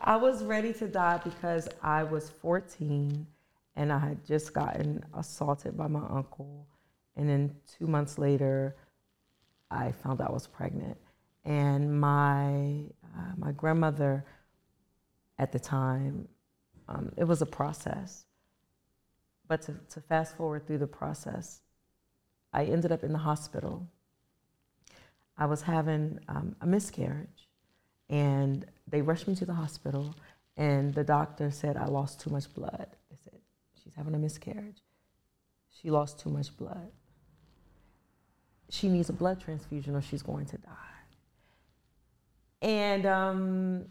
I was ready to die because I was 14 and I had just gotten assaulted by my uncle. And then two months later, I found out I was pregnant. And my, uh, my grandmother at the time, um, it was a process. But to, to fast forward through the process, I ended up in the hospital. I was having um, a miscarriage, and they rushed me to the hospital, and the doctor said I lost too much blood. They said, She's having a miscarriage. She lost too much blood. She needs a blood transfusion or she's going to die. And um,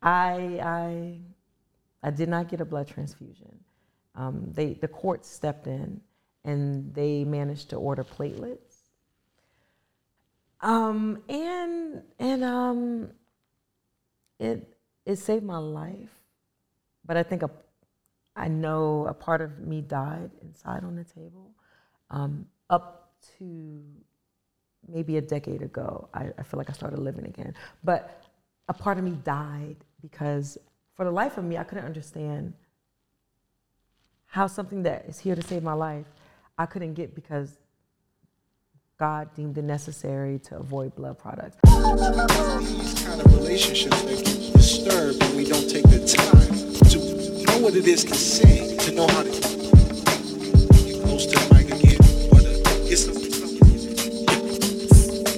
I, I, I did not get a blood transfusion. Um, they, the court stepped in and they managed to order platelets. Um, and and um, it it saved my life, but I think a, I know a part of me died inside on the table. Um, up to maybe a decade ago, I, I feel like I started living again. But a part of me died because for the life of me, I couldn't understand how something that is here to save my life, I couldn't get because God deemed it necessary to avoid blood products. These kind of relationships that get disturbed when we don't take the time to know what it is to sing, to know how to get close to the mic again, or to get something.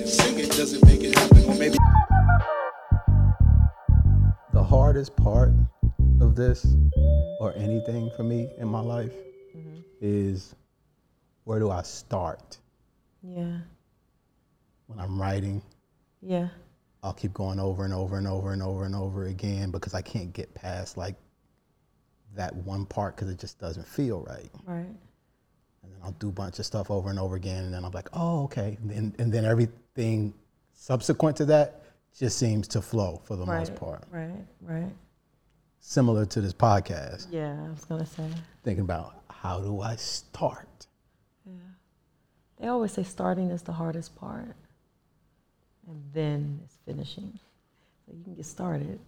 Singing doesn't make it happen, or maybe. the hardest part of this or anything for me in my life mm-hmm. is where do I start? Yeah, When I'm writing, yeah, I'll keep going over and over and over and over and over again because I can't get past like that one part because it just doesn't feel right. right. And then I'll do a bunch of stuff over and over again, and then I'm like, oh, okay. And then, and then everything subsequent to that just seems to flow for the Right, most part. right, right. Similar to this podcast, Yeah, I was gonna say. thinking about how do I start? They always say starting is the hardest part, and then it's finishing. So you can get started,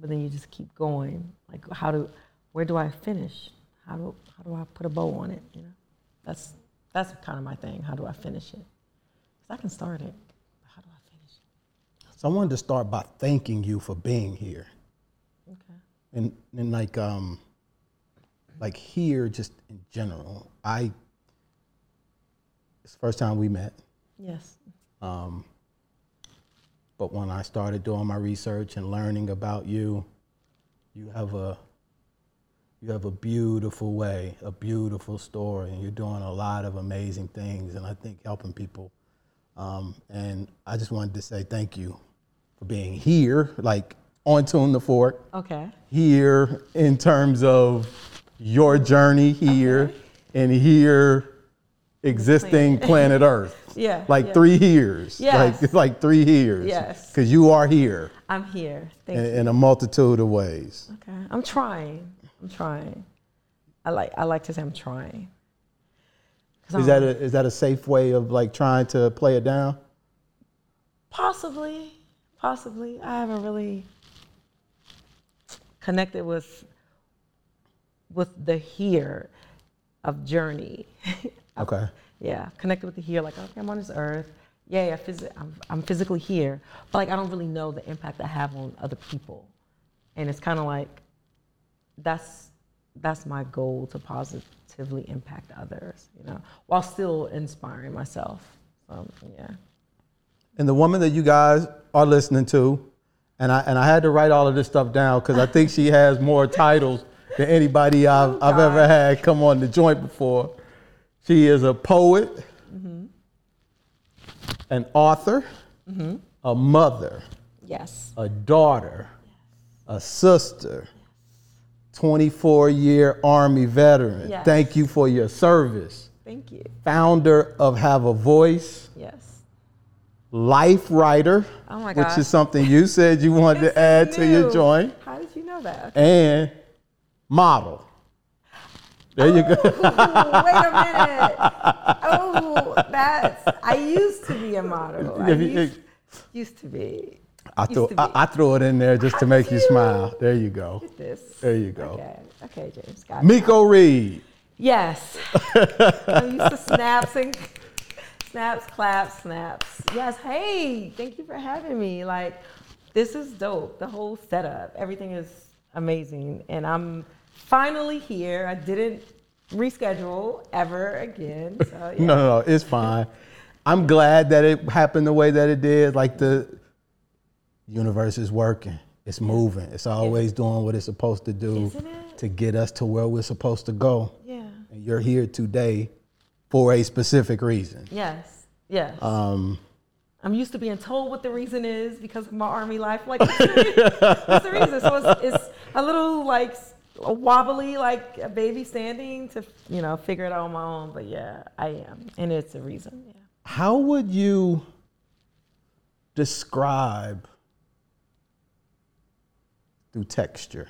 but then you just keep going. Like, how do, where do I finish? How do, how do I put a bow on it? You know, that's that's kind of my thing. How do I finish it? Because I can start it, but how do I finish it? So I wanted to start by thanking you for being here. Okay. and and like um like here just in general i it's the first time we met Yes. um but when i started doing my research and learning about you you have a you have a beautiful way a beautiful story and you're doing a lot of amazing things and i think helping people um, and i just wanted to say thank you for being here like on tune the fork Okay. here in terms of your journey here and here existing planet Earth. Yeah. Like yeah. three years. Yes. Like it's like three years. Yes. Because you are here I'm here. Thank in, you. in a multitude of ways. Okay. I'm trying. I'm trying. I like I like to say I'm trying. Is I'm- that a, is that a safe way of like trying to play it down? possibly possibly I haven't really connected with with the here of journey. Okay. yeah, connected with the here like okay, I'm on this earth. Yeah, yeah, phys- I'm, I'm physically here, but like I don't really know the impact I have on other people. And it's kind of like that's that's my goal to positively impact others, you know, while still inspiring myself. So, yeah. And the woman that you guys are listening to, and I and I had to write all of this stuff down because I think she has more titles than anybody I've, Oh, I've ever had come on the joint before. She is a poet, Mm-hmm. an author, Mm-hmm. a mother, Yes. a daughter, a sister, 24 year Army veteran. Yes. Thank you for your service. Thank you. Founder of Have a Voice Yes. life writer, Oh my which is something you said you wanted to add to your joint, How did you know that? and model. There you go. Wait a minute. Oh, that's. I used to be a model. I used, used to be. I Used be. I, I threw it in there just to make you smile. There you go. This. There you go. Okay, okay, James. Got it. Miko Reed. Yes. I'm used to snaps and snaps, claps, snaps. Yes. Hey, thank you for having me. Like, this is dope. The whole setup, everything is amazing, and I'm finally here. I didn't reschedule ever again. So yeah. No, no, no, it's fine. I'm glad that it happened the way that it did. Like the universe is working. It's moving. It's always doing what it's supposed to do to get us to where we're supposed to go. Yeah. And you're here today for a specific reason. Yes. Yes. Um, I'm used to being told what the reason is because of my army life. Like, what's the, re- what's the reason? So it's, it's a little like wobbly, like a baby standing to, you know, figure it out on my own. But yeah, I am, and it's a reason. Yeah. how would you describe through texture?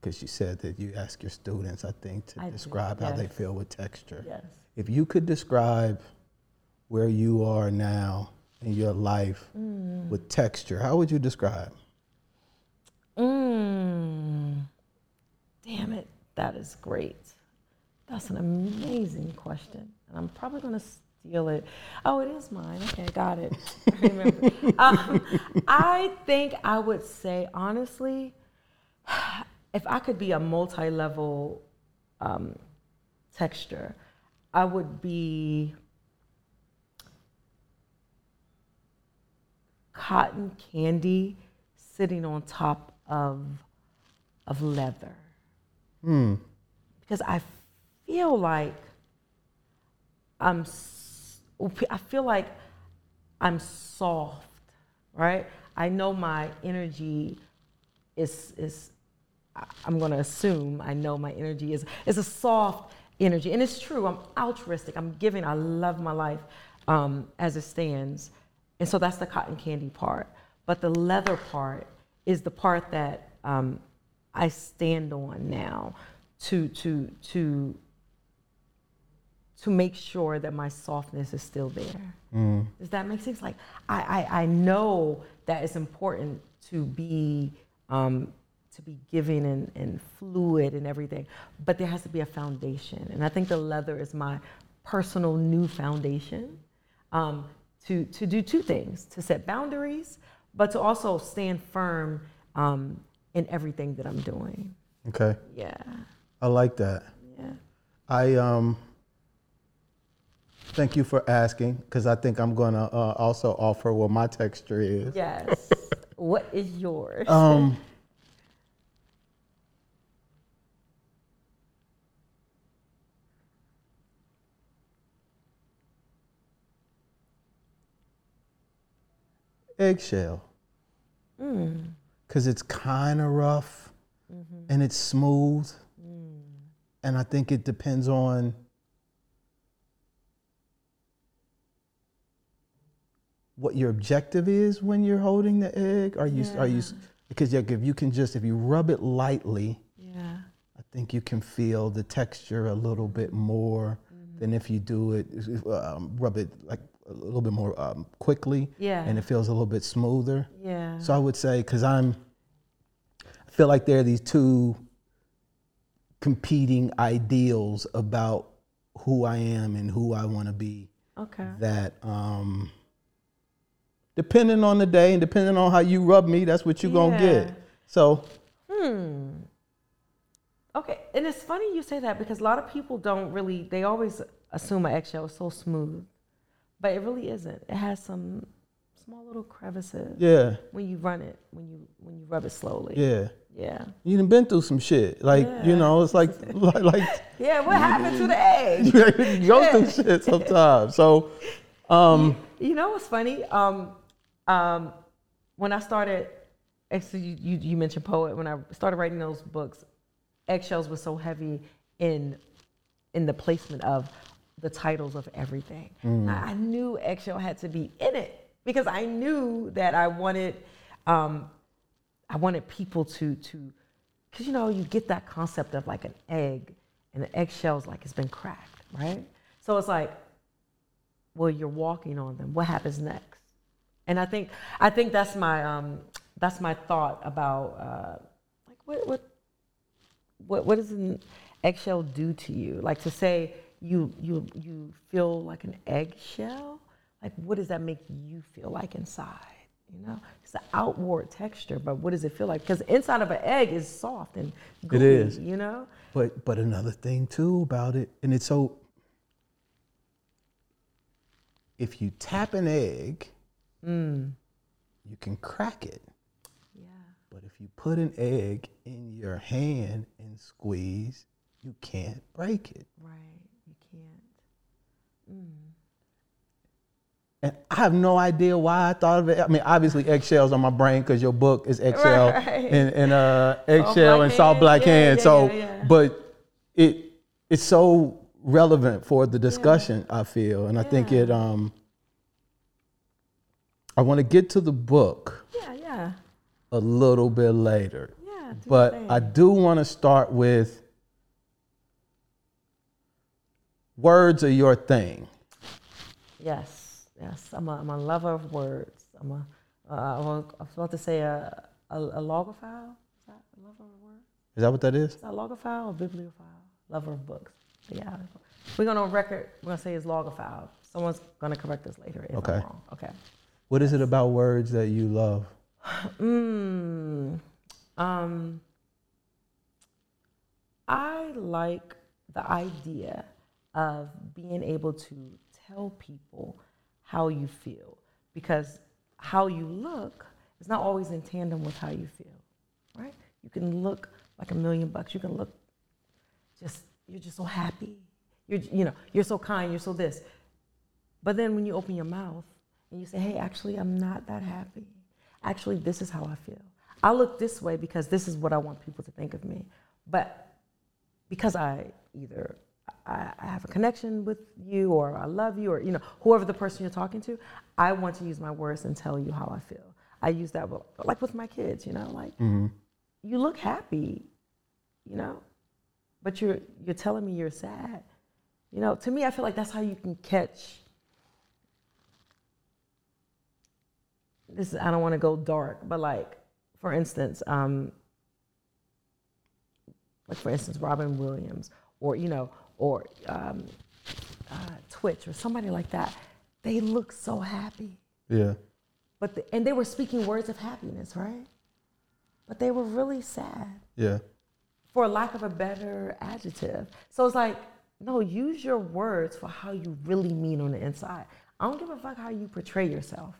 Because you said that you ask your students, I think, to I describe how they feel with texture. Yes. If you could describe where you are now in your life Mm. with texture, how would you describe? Mm. Damn it, that is great. That's an amazing question, and I'm probably gonna steal it. Oh, it is mine. Okay, got it. I remember. um, I think I would say honestly, if I could be a multi-level um, texture, I would be cotton candy sitting on top of of leather. Because I feel like I'm I feel like I'm soft, right? I know my energy is is I'm going to assume I know my energy is is a soft energy, and it's true. I'm altruistic. I'm giving. I love my life um, as it stands, and so that's the cotton candy part. But the leather part is the part that um, I stand on now to to to to make sure that my softness is still there. Does that make sense? Like I, I, I know that it's important to be um, to be giving and, and fluid and everything, but there has to be a foundation. And I think the leather is my personal new foundation um, to to do two things: to set boundaries, but to also stand firm um, in everything that I'm doing. Okay, Yeah, I like that. yeah. I um, thank you for asking because I think I'm going to uh, also offer what my texture is. Yes. what is yours? Um, eggshell. Because it's kind of rough mm-hmm. and it's smooth. Mm. And I think it depends on what your objective is when you're holding the egg. Are you, are you, because if you can just, if you rub it lightly, yeah. I think you can feel the texture a little bit more mm-hmm. than if you do it, um, rub it like a little bit more um, quickly. Yeah. And it feels a little bit smoother. Yeah. So I would say, because I'm, I feel like there are these two competing ideals about who I am and who I want to be okay. that um, depending on the day and depending on how you rub me, that's what you're going to get. So, Hmm. Okay. And it's funny you say that because a lot of people don't really, they always assume an eggshell is so smooth, but it really isn't. It has some small little crevices yeah, when you run it, when you when you rub it slowly. yeah. Yeah. You done been through some shit. Like, you know, it's like, like, like Yeah. What happened to the egg? you go through shit sometimes. So, um, You know what's funny? Um, um, when I started, actually, you, you, you mentioned poet. When I started writing those books, eggshells were so heavy in in the placement of the titles of everything. I, I knew eggshell had to be in it because I knew that I wanted um, I wanted people to to because you know you get that concept of like an egg and the eggshell's like it's been cracked, right? So it's like well, you're walking on them. What happens next? And I think I think that's my um, that's my thought about uh, like what what what what does an eggshell do to you? Like to say you you you feel like an eggshell. Like what does that make you feel like inside? You know, it's the outward texture, but what does it feel like? Because inside of an egg is soft and gooey, is. You know. But but another thing too about it, and it's so if you tap an egg, mm. you can crack it. Yeah. But if you put an egg in your hand and squeeze, you can't break it. Right. And I have no idea why I thought of it. I mean, obviously eggshells on my brain because your book is eggshell Right. and, and uh, eggshell and soft black Yeah, hand. yeah, so, yeah. but it it's so relevant for the discussion. I feel, and I think it. Um, I want to get to the book Yeah. Yeah. a little bit later, Yeah. but I do want to start with words are your thing. Yes, yes. I'm a, I'm a lover of words. I'm a, uh, I was about to say a, a, a logophile. Is that a lover of words? Is that what that is? Is that a logophile or bibliophile? Lover of books. But yeah, we're gonna record. We're gonna say it's logophile. Someone's gonna correct us later if Okay. I'm wrong. Okay. What is it about words that you love? Mm, um, I like the idea of being able to tell people how you feel because how you look is not always in tandem with how you feel, right? You can look like a million bucks. You can look just you're just so happy. You're you know you're so kind. You're so this. But then when you open your mouth and you say, hey, actually, I'm not that happy. Actually, this is how I feel. I look this way because this is what I want people to think of me. But because I either I, I have a connection with you or I love you or you know whoever the person you're talking to, I want to use my words and tell you how I feel. I use that with, like with my kids, you know, like mm-hmm. you look happy, you know, but you're you're telling me you're sad. You know, to me, I feel like that's how you can catch. This I don't want to go dark, but like, for instance, um, like for instance, Robin Williams, or you know, or um, uh, Twitch, or somebody like that. They look so happy, Yeah. but the, and they were speaking words of happiness, right? But they were really sad Yeah. for lack of a better adjective. So it's like, no, use your words for how you really mean on the inside. I don't give a fuck how you portray yourself.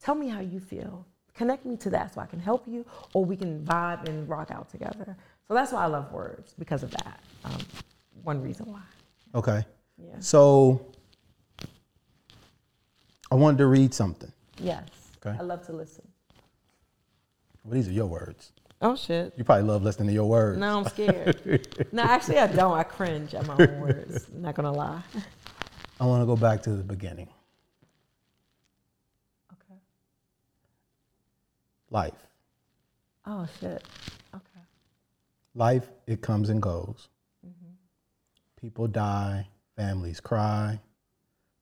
Tell me how you feel. Connect me to that so I can help you or we can vibe and rock out together. So that's why I love words because of that. Um, one reason why. Okay. Yeah. So I wanted to read something. Yes. Okay. I love to listen. Well, these are your words. Oh shit. You probably love listening to your words. Now I'm scared. no, actually I don't. I cringe at my own words. not gonna lie. I want to go back to the beginning. Okay. Life. Oh shit. Okay. Life, it comes and goes. People die, families cry,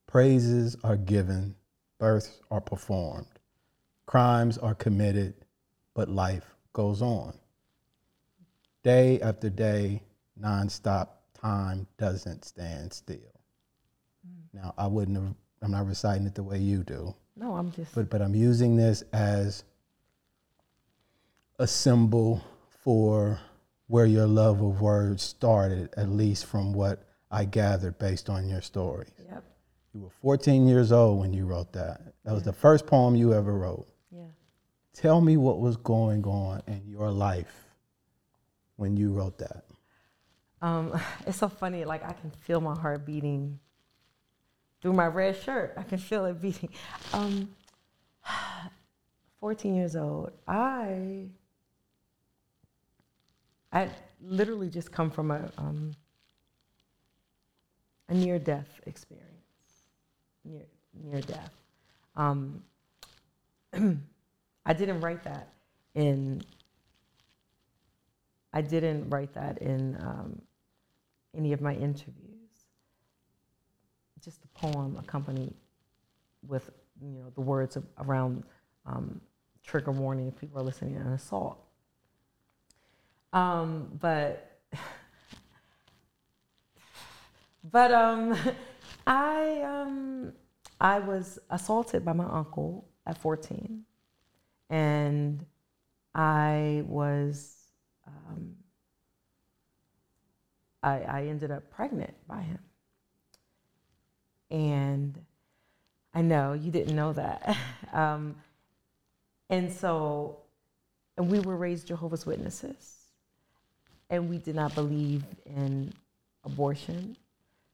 praises are given, births are performed, crimes are committed, but life goes on. Day after day, nonstop, time doesn't stand still. Mm. Now, I wouldn't have, I'm not reciting it the way you do. No, I'm just but but I'm using this as a symbol for where your love of words started, at least from what I gathered based on your stories. Yep. You were 14 years old when you wrote that. That was the first poem you ever wrote. Yeah. Tell me what was going on in your life when you wrote that. Um, it's so funny. Like I can feel my heart beating through my red shirt. I can feel it beating. Um, 14 years old. I I literally just come from a um, a near death experience. Near near death. Um, I didn't write that in. I didn't write that in um, any of my interviews. Just a poem accompanied with you know, the words of, around um, trigger warning if people are listening to an assault. Um, but but um, I um, I was assaulted by my uncle at 14, and I was um, I, I ended up pregnant by him, and I know you didn't know that, um, and so and we were raised Jehovah's Witnesses, and we did not believe in abortion.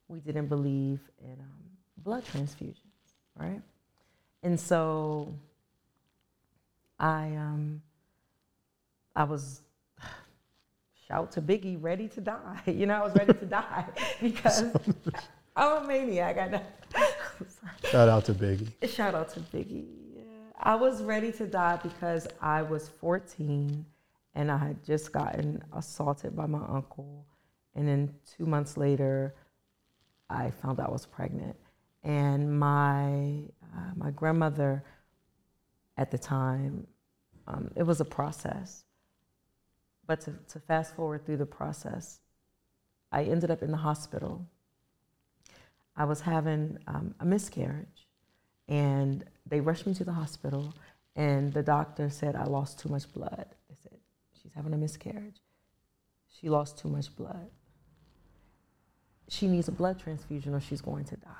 We didn't believe in um, blood transfusions, right? And so I um I was shout to Biggie, ready to die. You know, I was ready to die because I'm a maniac. I know. Shout out to Biggie. Shout out to Biggie. Yeah. I was ready to die because I was 14 and I had just gotten assaulted by my uncle. And then two months later, I found out I was pregnant. And my, uh, my grandmother at the time, um, it was a process. But to, to fast forward through the process, I ended up in the hospital. I was having um, a miscarriage, and they rushed me to the hospital, and the doctor said I lost too much blood. She's having a miscarriage. She lost too much blood. She needs a blood transfusion or she's going to die.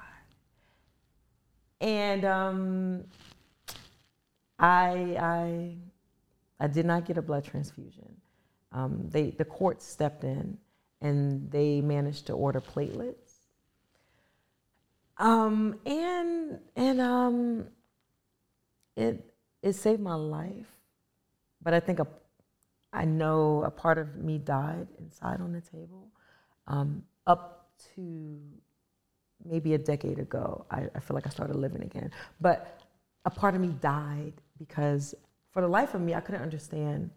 And um, I, I, I did not get a blood transfusion. Um, they, the court stepped in and they managed to order platelets. Um, and and um, it it saved my life, but I think a, I know a part of me died inside on the table. Um, up to maybe a decade ago, I, I feel like I started living again. But a part of me died because for the life of me, I couldn't understand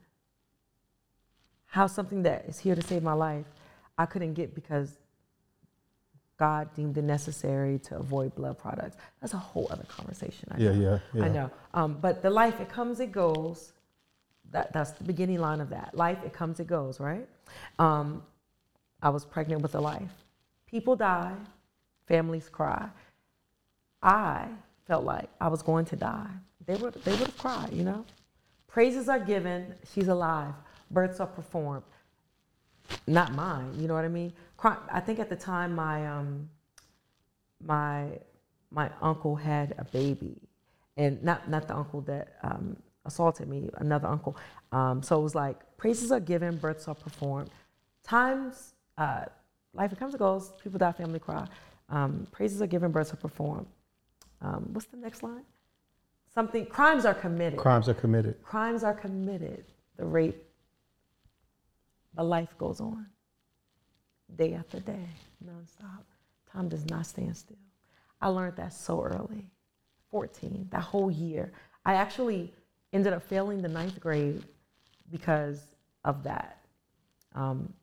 how something that is here to save my life, I couldn't get because God deemed it necessary to avoid blood products. That's a whole other conversation. I Yeah, know. yeah, yeah. I know. Um, but the life, it comes, it goes. That, that's the beginning line of that. Life, it comes, it goes, right? Um, I was pregnant with a life. People die, families cry. I felt like I was going to die. They would, they would have cried, you know? Praises are given, she's alive. Births are performed. Not mine, you know what I mean? I think at the time my, um, my, my uncle had a baby. And not, not the uncle that um, assaulted me, another uncle. Um, so it was like, praises are given, births are performed. Times, uh, life it comes and goes, people die, family cry. Um, praises are given, births are performed. Um, what's the next line? Something, crimes are committed. Crimes are committed. Crimes are committed. The rape, but life goes on. Day after day, nonstop. Time does not stand still. I learned that so early, 14, that whole year. I actually ended up failing the ninth grade because of that. Um,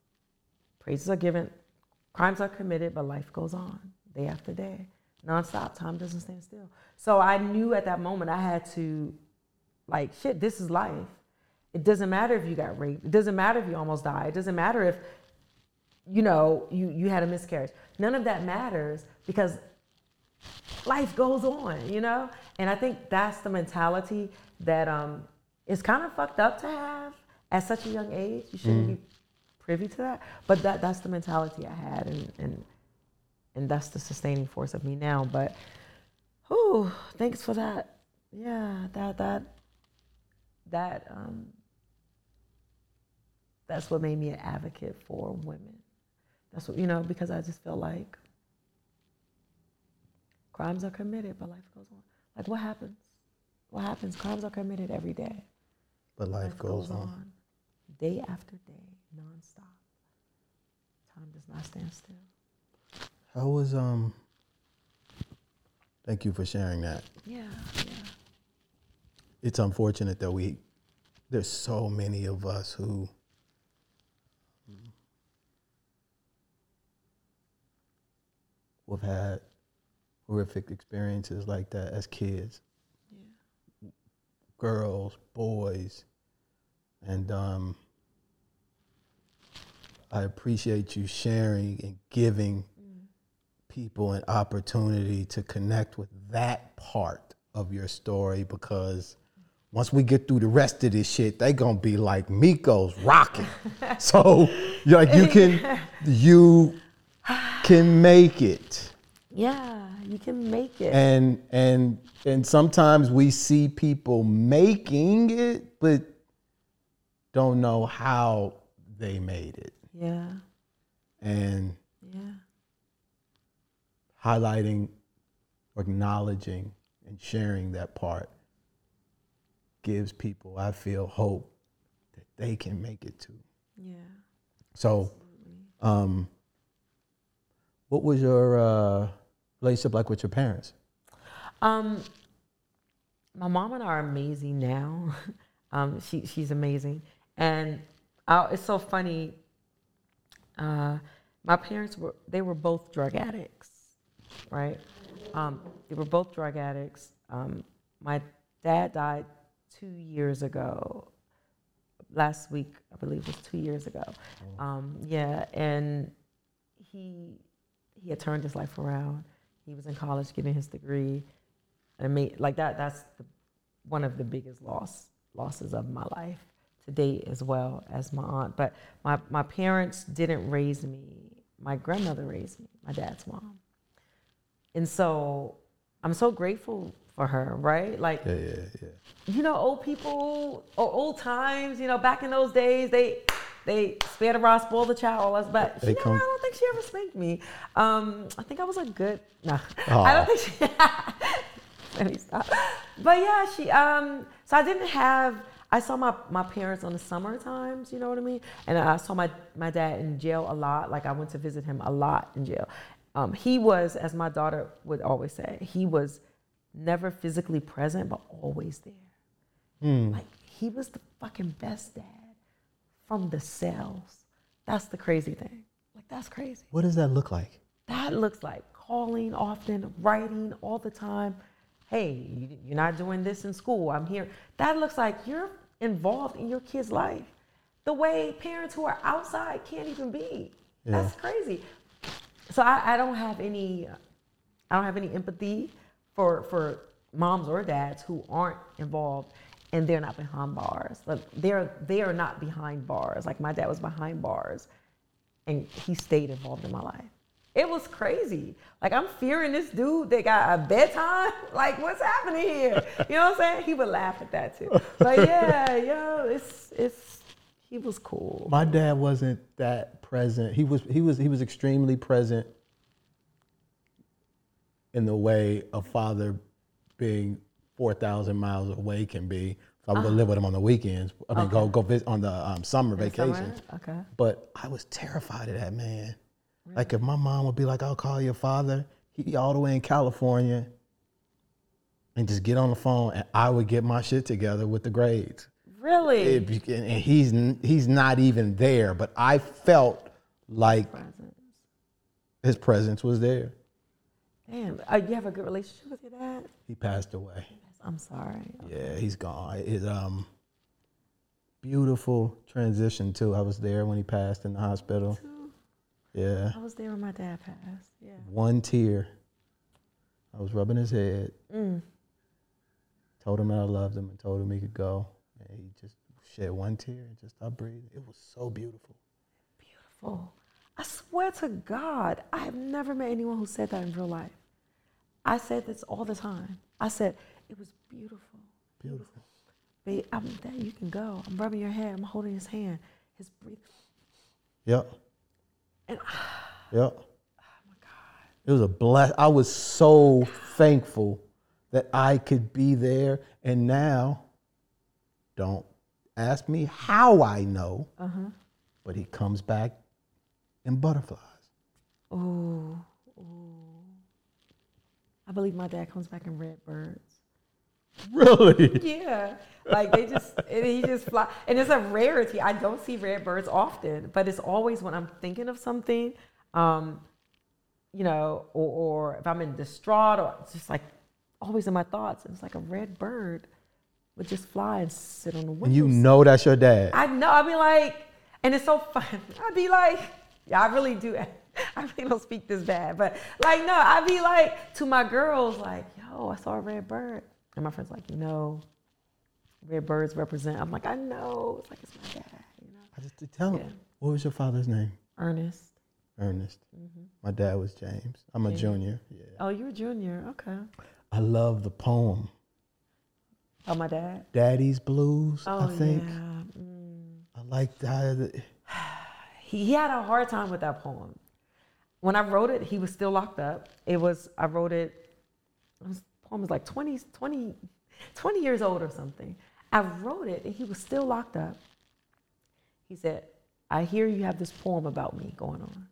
praises are given, crimes are committed, but life goes on day after day, nonstop. Time doesn't stand still. So I knew at that moment I had to, like, shit, this is life. It doesn't matter if you got raped. It doesn't matter if you almost died. It doesn't matter if, you know, you, you had a miscarriage. None of that matters because life goes on, you know? And I think that's the mentality that um, is kind of fucked up to have at such a young age. You shouldn't be privy to that. But that, that's the mentality I had, and, and, and that's the sustaining force of me now. But, whew, thanks for that. Yeah, that, that, that, um, that's what made me an advocate for women. That's what, you know, because I just feel like crimes are committed, but life goes on. Like, what happens? What happens? Crimes are committed every day. But life, goes, on. Day after day, nonstop. Time does not stand still. How was um? Thank you for sharing that. Yeah, yeah. It's unfortunate that we there's so many of us who who've had horrific experiences like that as kids. girls, boys, and um, I appreciate you sharing and giving people an opportunity to connect with that part of your story because once we get through the rest of this shit, they gonna be like Miko's rocking. so like you can you can make it. Yeah, you can make it. And and and sometimes we see people making it, but don't know how they made it. yeah, And yeah, highlighting, acknowledging, and sharing that part gives people, I feel, hope that they can make it too. yeah. So, um, what was your uh, relationship like with your parents? Um, my mom and I are amazing now. um, she she's amazing, and I, it's so funny. Uh, my parents were they were both drug addicts, right? Um, they were both drug addicts. Um, my dad died two years ago. Last week, I believe, was two years ago. Um, yeah, and he he had turned his life around. He was in college getting his degree. And I mean, like that. That's the, one of the biggest loss losses of my life to date, as well as my aunt. But my my parents didn't raise me. My grandmother raised me. My dad's mom. And so I'm so grateful for her. Right, like Yeah, yeah, yeah. you know, old people or old times, you know, back in those days, they they spare the rod, spoil the child, all that. But she never, come- I don't think she ever spanked me. Um, I think I was a good. No, I don't think she. Let me stop. But yeah, she. Um, so I didn't have. I saw my, my parents on the summer times, you know what I mean? And I saw my, my dad in jail a lot. Like I went to visit him a lot in jail. Um, he was, as my daughter would always say, he was never physically present, but always there. Like he was the fucking best dad from the cells. That's the crazy thing. Like that's crazy. What does that look like? That looks like calling often, writing all the time. Hey, you- you're not doing this in school. I'm here. That looks like you're involved in your kid's life. The way parents who are outside can't even be. That's crazy. So I, I don't have any I don't have any empathy for for moms or dads who aren't involved and they're not behind bars. Like they're they are not behind bars. Like my dad was behind bars and he stayed involved in my life. It was crazy. Like I'm fearing this dude that got a bedtime. Like what's happening here? You know what I'm saying? He would laugh at that too. But yeah, yo, it's it's he was cool. My dad wasn't that present. He was he was he was extremely present in the way a father being four thousand miles away can be. So I would go live with him on the weekends. I mean, go go visit on the um, summer vacation. Summer? Okay. But I was terrified of that man. Really? Like if my mom would be like, "I'll call your father," he'd be all the way in California, and just get on the phone, and I would get my shit together with the grades. Really? It and he's he's not even there, but I felt like Presents. his presence was there. Damn. Uh, you have a good relationship with your dad? He passed away. I'm sorry. Yeah, he's gone. It um beautiful transition too. I was there when he passed in the hospital. Yeah. I was there when my dad passed. Yeah. One tear. I was rubbing his head. Mm. Told him that I loved him and told him he could go. And he just shed one tear and just stopped breathing. It was so beautiful. Beautiful. I swear to God, I have never met anyone who said that in real life. I said this all the time. I said, it was beautiful. Beautiful. Babe, I'm there, you can go. I'm rubbing your head. I'm holding his hand. His breath. Yep. And ah. Yep. Oh, it was a bless. I was so thankful that I could be there. And now, don't ask me how I know, uh-huh. but he comes back in butterflies. oh, oh. I believe my dad comes back in red birds. Really? Yeah, like they just he just fly, and it's a rarity. I don't see red birds often, but it's always when I'm thinking of something, um, you know, or, or if I'm in distraught or it's just like always in my thoughts. It's like a red bird would just fly and sit on the window. And you know that's your dad. I know. I'd be like, and it's so fun. I'd be like, yeah, I really do. I really don't speak this bad, but like, no, I'd be like to my girls, like, yo, I saw a red bird, and my friends like, you know, red birds represent. I'm like, I know. It's like it's my dad, you know. I just tell him. Yeah. What was your father's name? Ernest. Ernest. My dad was James. I'm a Mm-hmm. Yeah. junior. Yeah. Oh, you're a junior. Okay. I love the poem. Oh, my dad. Daddy's Blues, Oh, I think. yeah. Mm. I like that. he, he had a hard time with that poem. When I wrote it, he was still locked up. It was, I wrote it, it was, poem was like 20, 20, 20 years old or something. I wrote it and he was still locked up. He said, I hear you have this poem about me going on.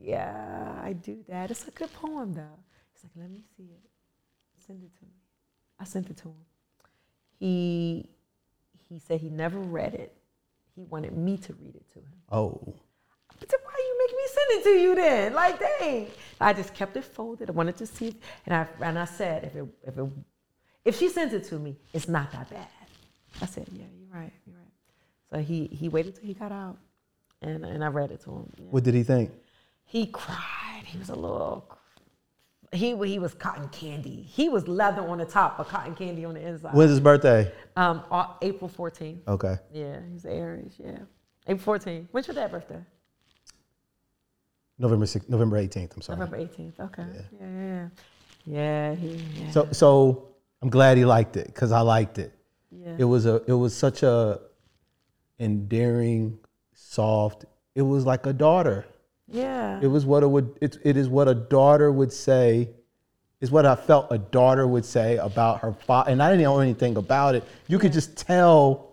Yeah, I do that. It's a good poem though. He's like, let me see it. Send it to me. I sent it to him. He he said he never read it. He wanted me to read it to him. Oh. But then why you make me send it to you then? Like, dang. I just kept it folded. I wanted to see it. And I, and I said, if, it, if, it, if she sends it to me, it's not that bad. I said, yeah, you're right. You're right. So he, he waited till he got out. And, and I read it to him. yeah. What did he think? He cried. He was a little, he, he was cotton candy. He was leather on the top, but cotton candy on the inside. When's his birthday? um, April 14th. Okay. Yeah, he's Aries. Yeah. April 14th. When's your dad's birthday? November 6th, November 18th, I'm sorry. November 18th. Okay. Yeah, yeah, yeah. Yeah, he, yeah. So so I'm glad he liked it cuz I liked it. yeah. It was a it was such a endearing, soft. It was like a daughter. yeah. It was what it would it, it is what a daughter would say is what I felt a daughter would say about her father and I didn't know anything about it. You could just tell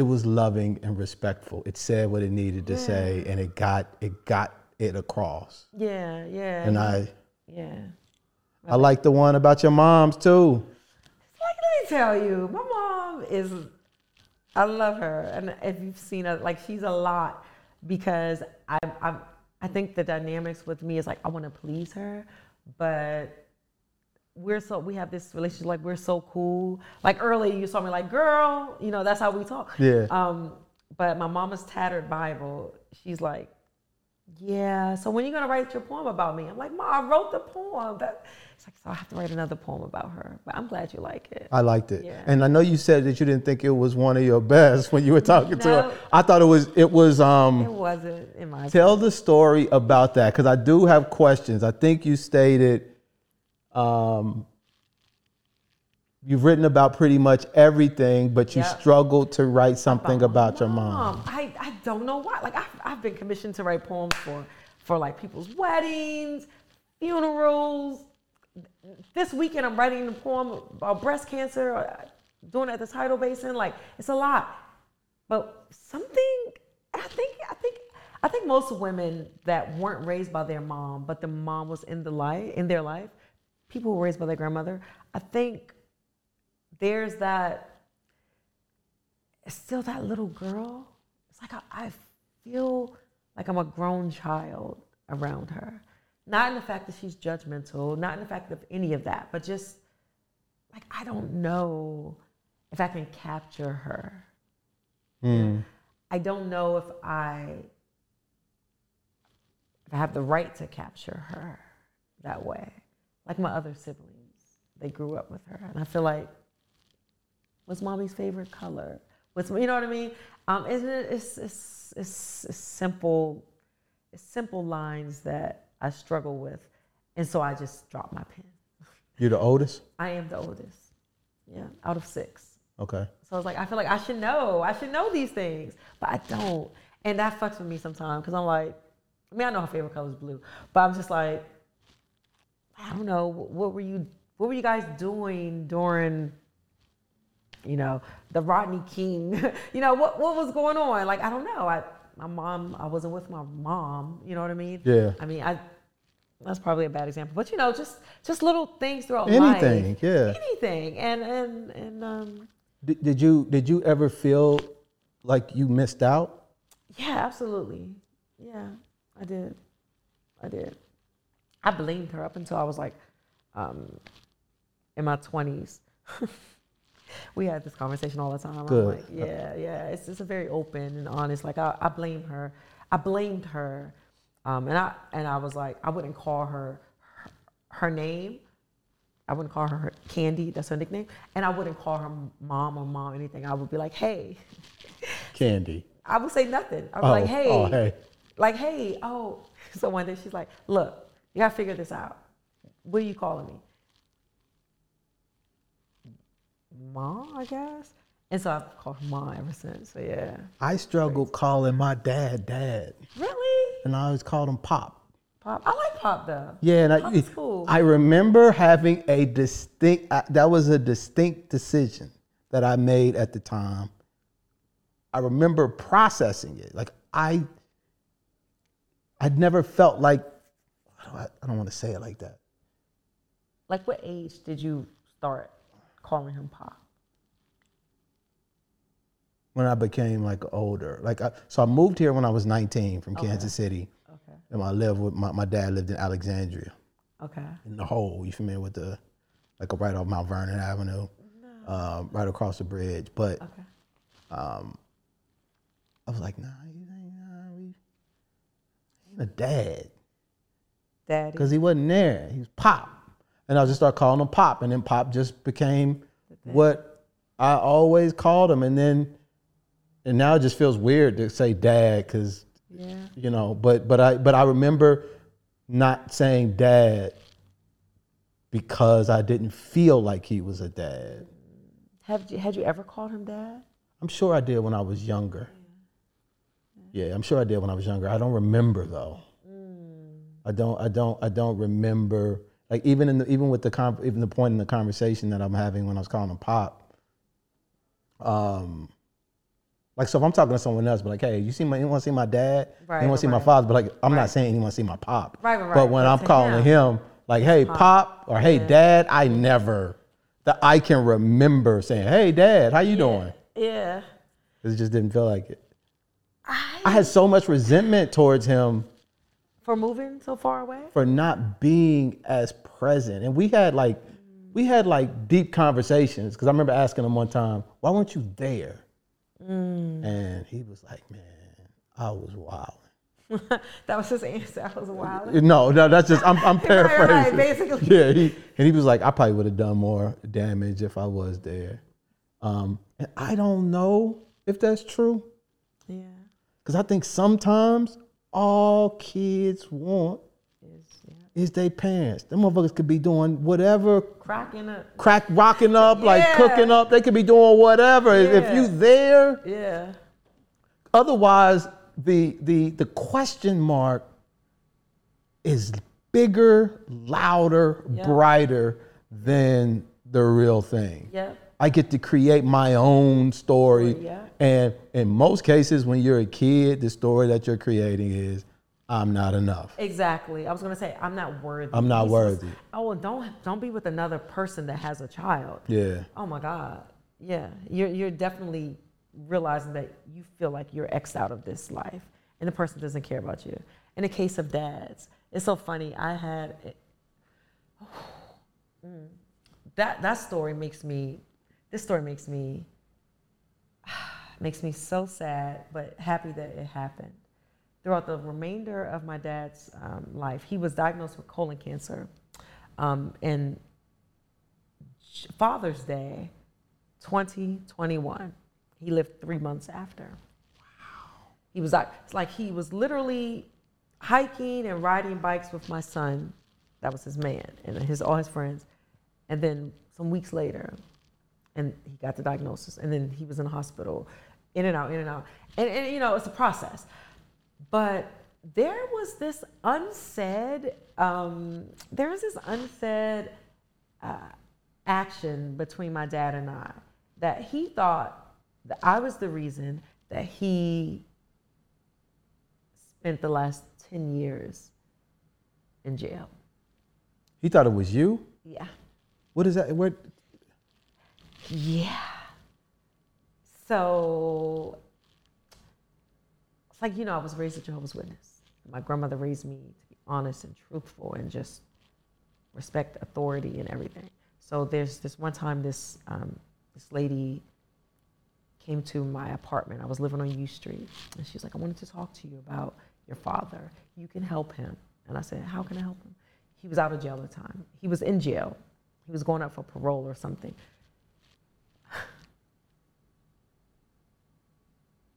it was loving and respectful. It said what it needed to say and it got it got it across. yeah, yeah. And I yeah. I like the one about your moms too. Like, let me tell you, my mom is, I love her. And if you've seen her, like, she's a lot because I, I, I think the dynamics with me is like, I want to please her, but we're so, we have this relationship, like, we're so cool. Like, early, you saw me like, girl, you know, that's how we talk. Yeah. Um, but my mama's tattered Bible, she's like, yeah, so when you gonna write your poem about me? I'm like, Ma, I wrote the poem. That, it's like, so I have to write another poem about her. But I'm glad you like it. I liked it. Yeah. And I know you said that you didn't think it was one of your best when you were talking to her. I thought it was it was um It wasn't in my Tell the story about that because I do have questions. I think you stated um, you've written about pretty much everything, but you Yeah. struggled to write something my about your mom. I, I don't know why. Like I've, I've been commissioned to write poems for for like people's weddings, funerals. This weekend I'm writing a poem about breast cancer, uh, doing it at the tidal basin. Like it's a lot. But something I think I think I think most women that weren't raised by their mom, but the mom was in the life in their life, people who were raised by their grandmother, I think there's that it's still that little girl. It's like I, I feel like I'm a grown child around her. Not in the fact that she's judgmental, not in the fact of any of that, but just like I don't know if I can capture her. Mm. I don't know if I if I have the right to capture her that way. Like my other siblings, they grew up with her, and I feel like, what's mommy's favorite color? What's you know what I mean? Um, isn't it? It's, it's it's it's simple, it's simple lines that I struggle with, and so I just drop my pen. You're the oldest? I am the oldest, yeah, out of six. Okay. So I was like, I feel like I should know. I should know these things, but I don't. And that fucks with me sometimes because I'm like, I mean, I know her favorite color is blue, but I'm just like, I don't know. What were you? What were you guys doing during? You know, the Rodney King. you know, what what was going on? Like, I don't know. I my mom. I wasn't with my mom. You know what I mean? Yeah. I mean, I. That's probably a bad example, but you know, just just little things throughout life. Anything, yeah. Anything, and and and um. Did, did you did you ever feel like you missed out? Yeah, absolutely. Yeah, I did. I did. I blamed her up until I was like um, in my 20s. we had this conversation all the time. Good. I'm like, yeah, yeah. It's just a very open and honest. Like I, I blame her. I blamed her, um, and I and I was like, I wouldn't call her her, her name. I wouldn't call her Candy. That's her nickname. And I wouldn't call her mom or mom or anything. I would be like, hey. Candy. I would say nothing. I was Oh, like, hey, oh, hey. like, hey, oh. So one day she's like, look, you gotta figure this out. What are you calling me? Mom, I guess. And so I've called mom ever since. So yeah. I struggled calling my dad dad, Really? and I always called him Pop. Pop. I like pop though. Yeah, and I, cool. I remember having a distinct, that was a distinct decision that I made at the time. I remember processing it. Like, I, I'd never felt like, I don't, I don't want to say it like that. Like what age did you start calling him pop? When I became like older, like I, so I moved here when I was 19 from Okay. Kansas City, Okay. and I lived with my, my dad lived in Alexandria. Okay. in the hole. You familiar with the like right off Mount Vernon Avenue, um, right across the bridge. But Okay. I was like, nah, he ain't, nah, we, he ain't a dad Daddy. because he wasn't there. He was Pop, and I just started calling him Pop, and then Pop just became what I always called him, and then and now it just feels weird to say dad because Yeah. you know but but i but i remember not saying dad because i didn't feel like he was a dad Have you had you ever called him dad? i'm sure i did when i was younger yeah i'm sure i did when i was younger i don't remember though i don't i don't i don't remember like even in the even with the con even the point in the conversation that i'm having when i was calling him pop um like so if i'm talking to someone else but like hey you see my you want to see my dad? Right, you want to see my father? But like i'm Right. not saying you want to see my pop. Right, right, but when i'm calling him, him, like hey pop, or hey Yeah. dad i never that i can remember saying hey dad how you doing? Yeah. it just didn't feel like it. I, i had so much resentment towards him for moving so far away? for not being as present. And we had like we had like deep conversations because I remember asking him one time, "Why weren't you there?" Mm. And he was like, "Man, I was wild." that was his answer. I was wild. No, no, that's just I'm, I'm Right, paraphrasing. right, basically. Yeah, he and he was like, "I probably would have done more damage if I was there." Um, and I don't know if that's true Yeah. because I think sometimes all kids want Is yeah. is their parents. Them motherfuckers could be doing whatever Cracking it. crack rocking up, like Yeah. cooking up. They could be doing whatever. If you there, Yeah. otherwise the the the question mark is bigger, louder, Yeah. brighter than the real thing. Yeah. I get to create my own story. Yeah. And in most cases, when you're a kid, the story that you're creating is, I'm not enough. Exactly. I was gonna say I'm not worthy. I'm not worthy. oh, well, don't don't be with another person that has a child. Yeah. Oh my God. Yeah. You're you're definitely realizing that you feel like you're X'd out of this life, and the person doesn't care about you. In the case of dads, it's so funny. I had Mm. that that story makes me. This story makes me makes me so sad, but happy that it happened. Throughout the remainder of my dad's um, life, he was diagnosed with colon cancer, um, and Father's Day, 2021. He lived three months after. Wow. He was like, it's like he was literally hiking and riding bikes with my son. That was his man and his all his friends. And then some weeks later, and he got the diagnosis. And then he was in the hospital, in and out, in and out. And, and you know, it's a process. But there was this unsaid, um, there was this unsaid uh, action between my dad and I that he thought that I was the reason that he spent the last 10 years in jail. He thought it was you? Yeah. What is that? Where, Yeah. So it's like, you know, I was raised a Jehovah's Witness. My grandmother raised me to be honest and truthful and just respect authority and everything. So there's this one time this um, this lady came to my apartment. I was living on U Street, and she's like, "I wanted to talk to you about your father. You can help him." And I said, "How can I help him?" He was out of jail at the time. He was in jail. He was going out for parole or something.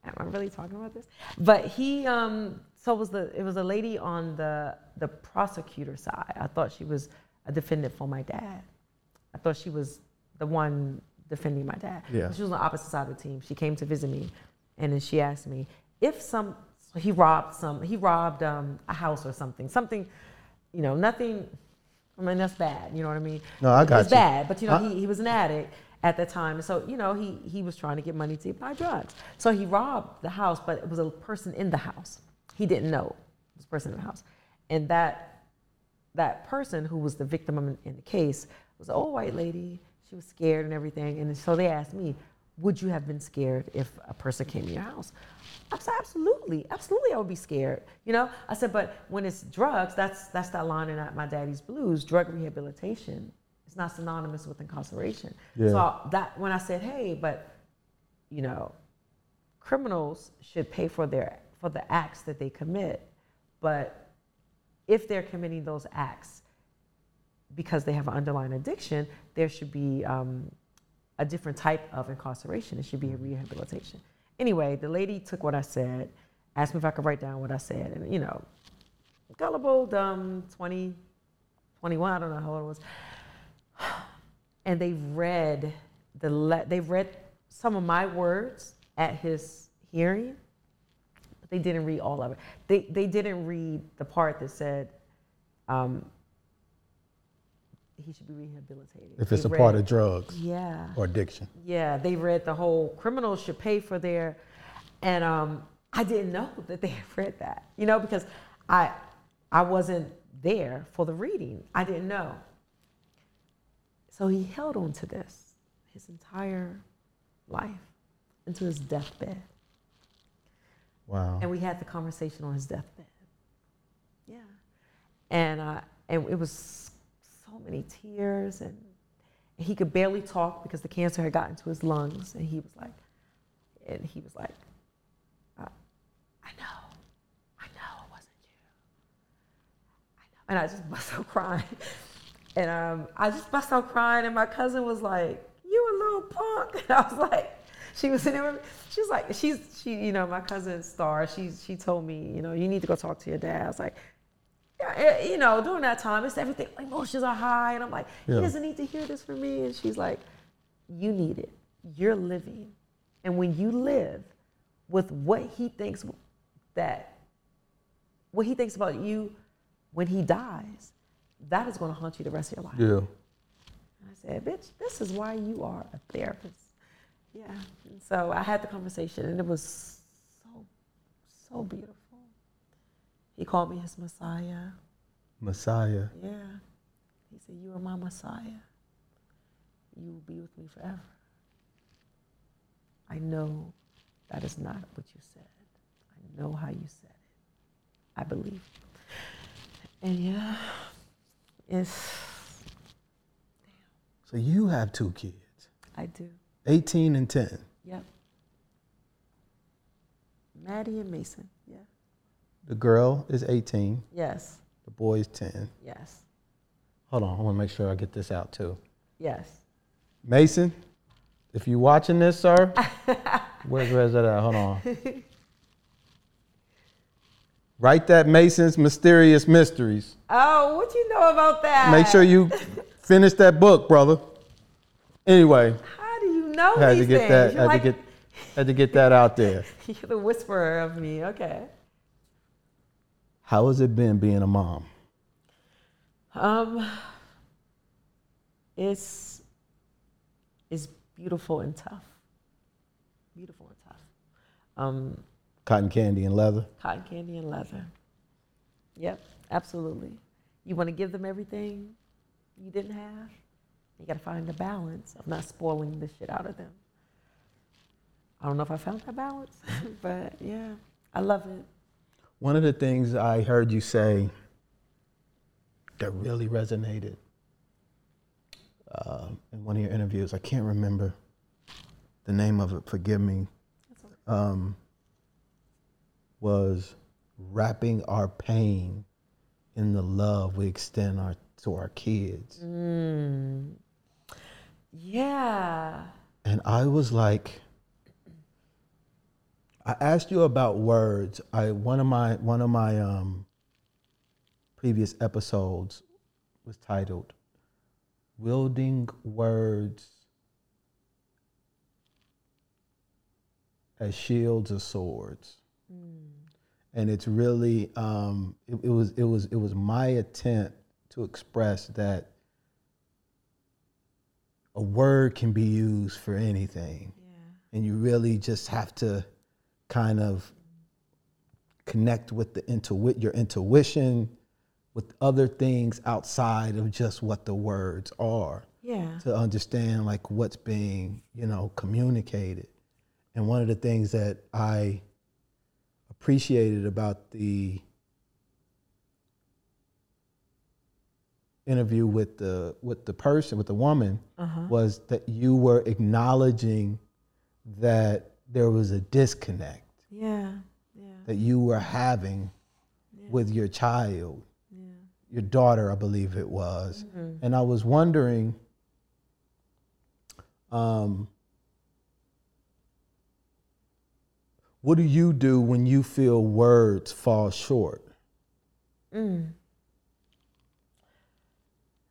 Am I really talking about this? But he, um, so it was the it was a lady on the the prosecutor side. I thought she was a defendant for my dad. I thought she was the one defending my dad. Yeah. She was on the opposite side of the team. She came to visit me, and then she asked me if some so he robbed some he robbed um, a house or something something, you know nothing. I mean that's bad. You know what I mean? No, I got It's you. bad, but you know I- he, he was an addict at the time, and so you know he he was trying to get money to buy drugs. So he robbed the house, but it was a person in the house. He didn't know a person in the house, and that that person who was the victim in, in the case was an old white lady. She was scared and everything. And so they asked me, Would you have been scared if a person came to your house? I said, Absolutely. Absolutely, I would be scared. You know? I said, But when it's drugs, that's, that's that line in my daddy's blues drug rehabilitation. It's not synonymous with incarceration. Yeah. So that when I said, Hey, but, you know, criminals should pay for their for the acts that they commit but if they're committing those acts because they have an underlying addiction there should be um, a different type of incarceration it should be a rehabilitation anyway the lady took what i said asked me if i could write down what i said and you know gullible dumb 20 21 i don't know how old it was and they read the le- they read some of my words at his hearing but they didn't read all of it they, they didn't read the part that said um, he should be rehabilitated If it's They a part of drugs yeah or addiction. yeah, they read the whole criminals should pay for their, and um, I didn't know that they had read that, you know, because I I wasn't there for the reading. I didn't know. So he held on to this his entire life into his deathbed, Wow. and we had the conversation on his deathbed. Yeah, and uh, and it was so many tears and he could barely talk because the cancer had gotten to his lungs and he was like and he was like uh, i know i know it wasn't you. I know. And i just bust out crying and um, i just bust out crying and my cousin was like you a little punk and i was like she was sitting there with me. She was like, she's she, you know, my cousin Star. She she told me, you know, you need to go talk to your dad. I was like, yeah, eh, you know, during that time, it's everything. Emotions are high, and I'm like, Yeah. he doesn't need to hear this from me. And she's like, you need it. You're living, and when you live with what he thinks that what he thinks about you when he dies, that is going to haunt you the rest of your life. Yeah. And I said, bitch, this is why you are a therapist. Yeah. And so I had the conversation, and it was so, so beautiful. He called me his Messiah. Messiah. Yeah. He said, You are my Messiah. You will be with me forever. I know that is not what you said. I know how you said it. I believe. And yeah, it's, So you have two kids, I do. 18 and 10. Yep. Maddie and Mason. Yeah. The girl is 18, Yes. the boy is 10. Yes. Hold on, I want to make sure I get this out too. Yes. Mason, if you're watching this, sir, where's, where's that at? Hold on. Write that Mason's Mysterious Mysteries. Oh, what you know about that? Make sure you finish that book, brother. Anyway, How do you know had to get things? that. You're Had like, to get, had to get that out there. You're the whisperer of me. Okay. How has it been being a mom? Um, it's it's beautiful and tough. Beautiful and tough. Um, Cotton candy and leather. cotton candy and leather. Yep, absolutely. You want to give them everything you didn't have. You got to find the balance of not spoiling the shit out of them. I don't know if I found that balance, but yeah, I love it. One of the things I heard you say that really resonated uh, in one of your interviews. I can't remember the name of it. Forgive me. Um, was wrapping our pain in the love we extend our to our kids. Mm. Yeah. And I was like, I asked you about words. I one of my one of my um, previous episodes was titled "Wielding Words as Shields or Swords," and it's really um, it, it was it was it was my attempt to express that a word can be used for anything Yeah. and you really just have to kind of connect with the intuit your intuition with other things outside of just what the words are Yeah. to understand like what's being you know communicated and one of the things that i appreciated about the interview with the with the person with the woman Uh-huh. was that you were acknowledging that there was a disconnect Yeah. Yeah. that you were having with your child, your daughter, I believe it was. And I was wondering, um, what do you do when you feel words fall short? Mm.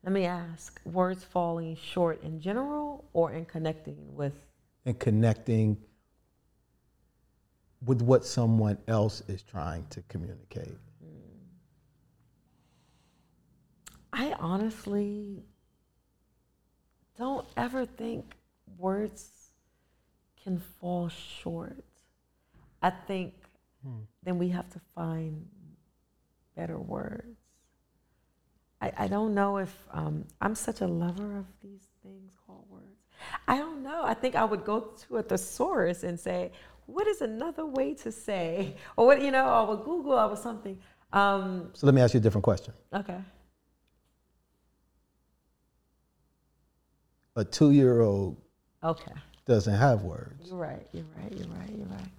Let me ask words falling short in general or in connecting with? and connecting with what someone else is trying to communicate. I honestly don't ever think words can fall short. I think then we have to find better words. I, I don't know if um, I'm such a lover of these things called words. I don't know. I think I would go to a thesaurus and say, what is another way to say? Or what, you know, I would Google, I would something. Um, So let me ask you a different question. okay. A two year old Okay. doesn't have words. You're right. You're right. You're right. You're right.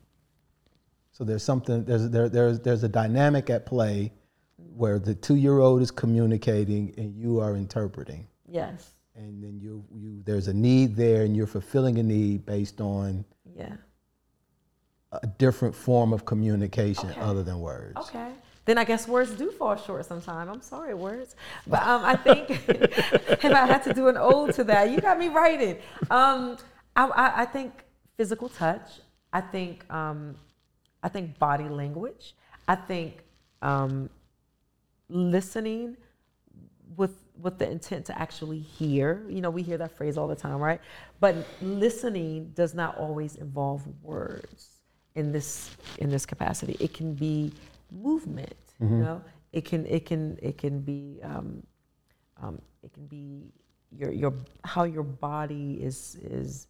So there's something, there's, there, there's, there's a dynamic at play where the two year old is communicating and you are interpreting. Yes. And then you, you, there's a need there and you're fulfilling a need based on Yeah. a different form of communication Okay. other than words. Okay. Then I guess words do fall short sometimes. I'm sorry, words. But um, I think if I had to do an ode to that, you got me writing. Um, I, I, I think physical touch. I think um, I think body language. I think um, listening with with the intent to actually hear. You know, we hear that phrase all the time, right? But listening does not always involve words in this in this capacity. It can be movement. You know, it can it can it can be um, um, it can be your your how your body is is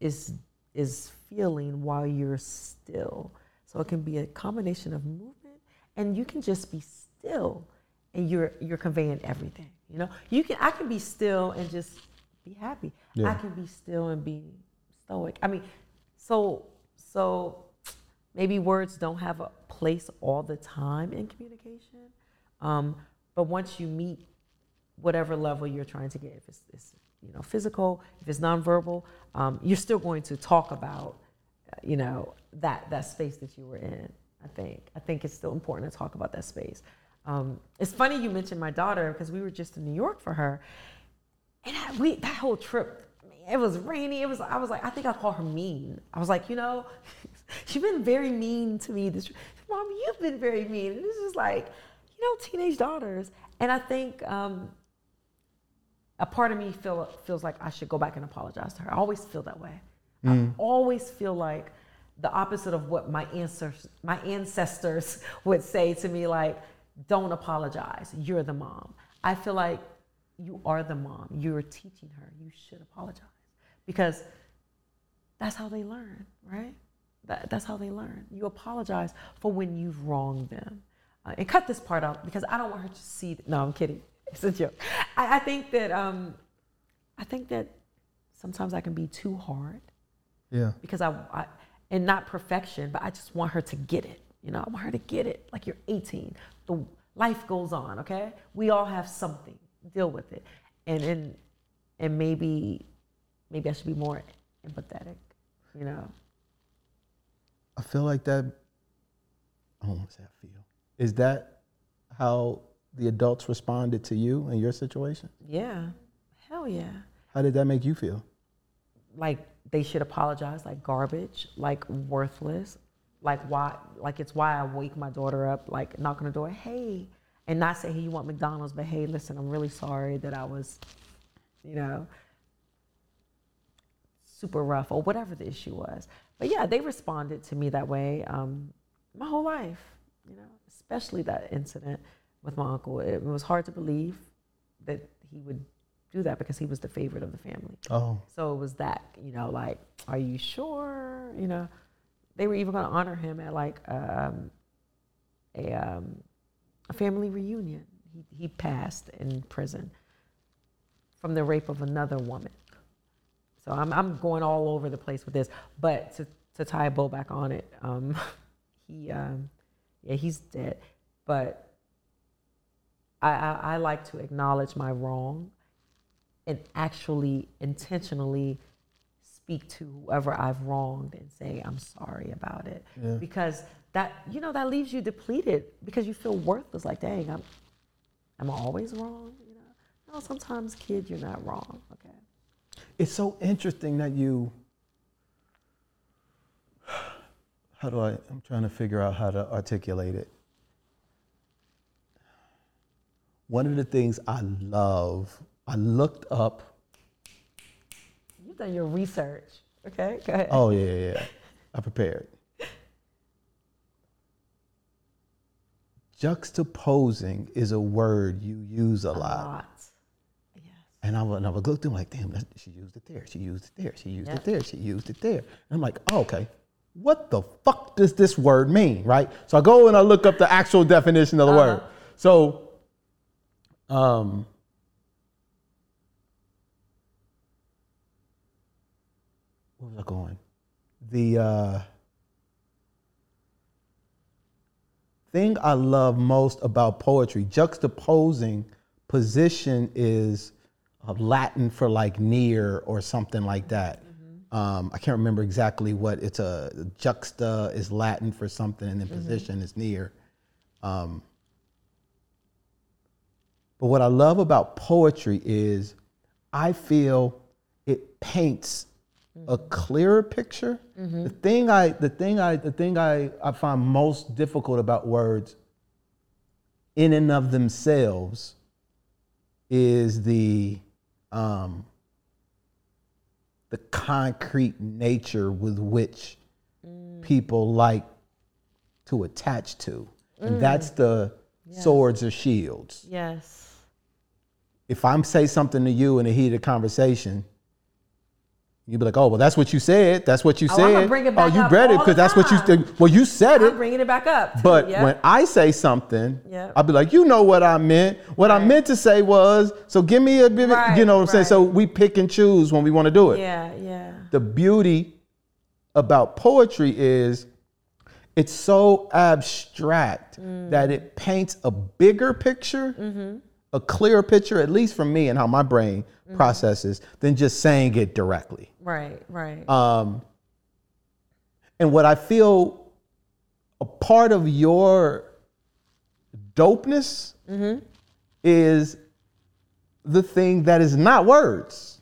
is is feeling while you're still. So it can be a combination of movement, and you can just be still, and you're you're conveying everything. You know, you can I can be still and just be happy. I can be still and be stoic. I mean, so so maybe words don't have a place all the time in communication, um, but once you meet whatever level you're trying to get, if it's, it's you know physical, if it's nonverbal, um, you're still going to talk about you know that that space that you were in. I think I think it's still important to talk about that space. Um, it's funny you mentioned my daughter because we were just in New York for her, and I, we that whole trip. It was rainy. It was. I was like, I think I call her mean. I was like, you know, she's been very mean to me. This, mom, you've been very mean. And this is like, you know, teenage daughters. And I think um, a part of me feel, feels like I should go back and apologize to her. I always feel that way. I always feel like the opposite of what my ancestors, my ancestors would say to me, like, don't apologize. You're the mom. I feel like you are the mom. You're teaching her. You should apologize because that's how they learn, right? That, that's how they learn. You apologize for when you've wronged them. Uh, and cut this part out because I don't want her to see. No, I'm kidding. It's a joke. I, I think that um, I think that sometimes I can be too hard Yeah. because I, I and not perfection, but I just want her to get it. You know, I want her to get it. Like you're 18, the life goes on. Okay, we all have something. Deal with it, and and and maybe maybe I should be more empathetic. You know, I feel like that. I don't want to say I feel. Is that how the adults responded to you in your situation? yeah, hell yeah. How did that make you feel? like they should apologize like garbage like worthless like why like it's why i wake my daughter up like knock on the door hey and not say hey you want mcdonald's but hey listen i'm really sorry that i was you know super rough or whatever the issue was. But yeah they responded to me that way um, my whole life you know especially that incident with my uncle. It was hard to believe that he would do that because he was the favorite of the family Oh, so it was that, you know, like, are you sure? You know, they were even going to honor him at like um, a um, a family reunion. He he passed in prison from the rape of another woman. So I'm I'm going all over the place with this, but to to tie a bow back on it, um, he um, yeah he's dead, but I, I I like to acknowledge my wrong and actually intentionally speak to whoever I've wronged and say I'm sorry about it Yeah. because that you know that leaves you depleted because you feel worthless like dang I'm am I always wrong you know no sometimes kid you're not wrong okay it's so interesting that you. How do I? I'm trying to figure out how to articulate it. One of the things I love, I looked up. you've done your research okay go ahead Oh yeah, yeah, yeah. I prepared. Juxtaposing is a word you use a lot. yes And I and I would go through like, damn, that, she used it there, she used it there, she used Yep. it there, she used it there. And I'm like, oh, okay, what the fuck does this word mean, right? So I go and I look up the actual definition of the word. So, um, where was I going? The uh, thing I love most about poetry, juxtaposing position is uh, Latin for like near or something like that. Um, I can't remember exactly what it's a juxta is Latin for something, and then position is near. Um, but what I love about poetry is I feel it paints a mm-hmm. clearer picture. Mm-hmm. The thing I the thing I the thing I, I find most difficult about words in and of themselves is the um, the concrete nature with which mm. people like to attach to. And mm. that's the swords or shields. yes If I'm say something to you in a heated conversation, you'd be like, "Oh, well, that's what you said. That's what you Oh, said. Bring it oh, you up read it because that's what you said. Well, you said it. I'm bringing it back up too, but yeah. when I say something, Yep. I'll be like, "You know what I meant. What I meant to say was, so give me a bit. Right, you know what I'm saying? So we pick and choose when we want to do it. yeah yeah the beauty about poetry is it's so abstract Mm. that it paints a bigger picture, Mm-hmm. A clearer picture, at least for me and how my brain Mm-hmm. processes, than just saying it directly. right right Um, and what I feel a part of your dopeness Mm-hmm. is the thing that is not words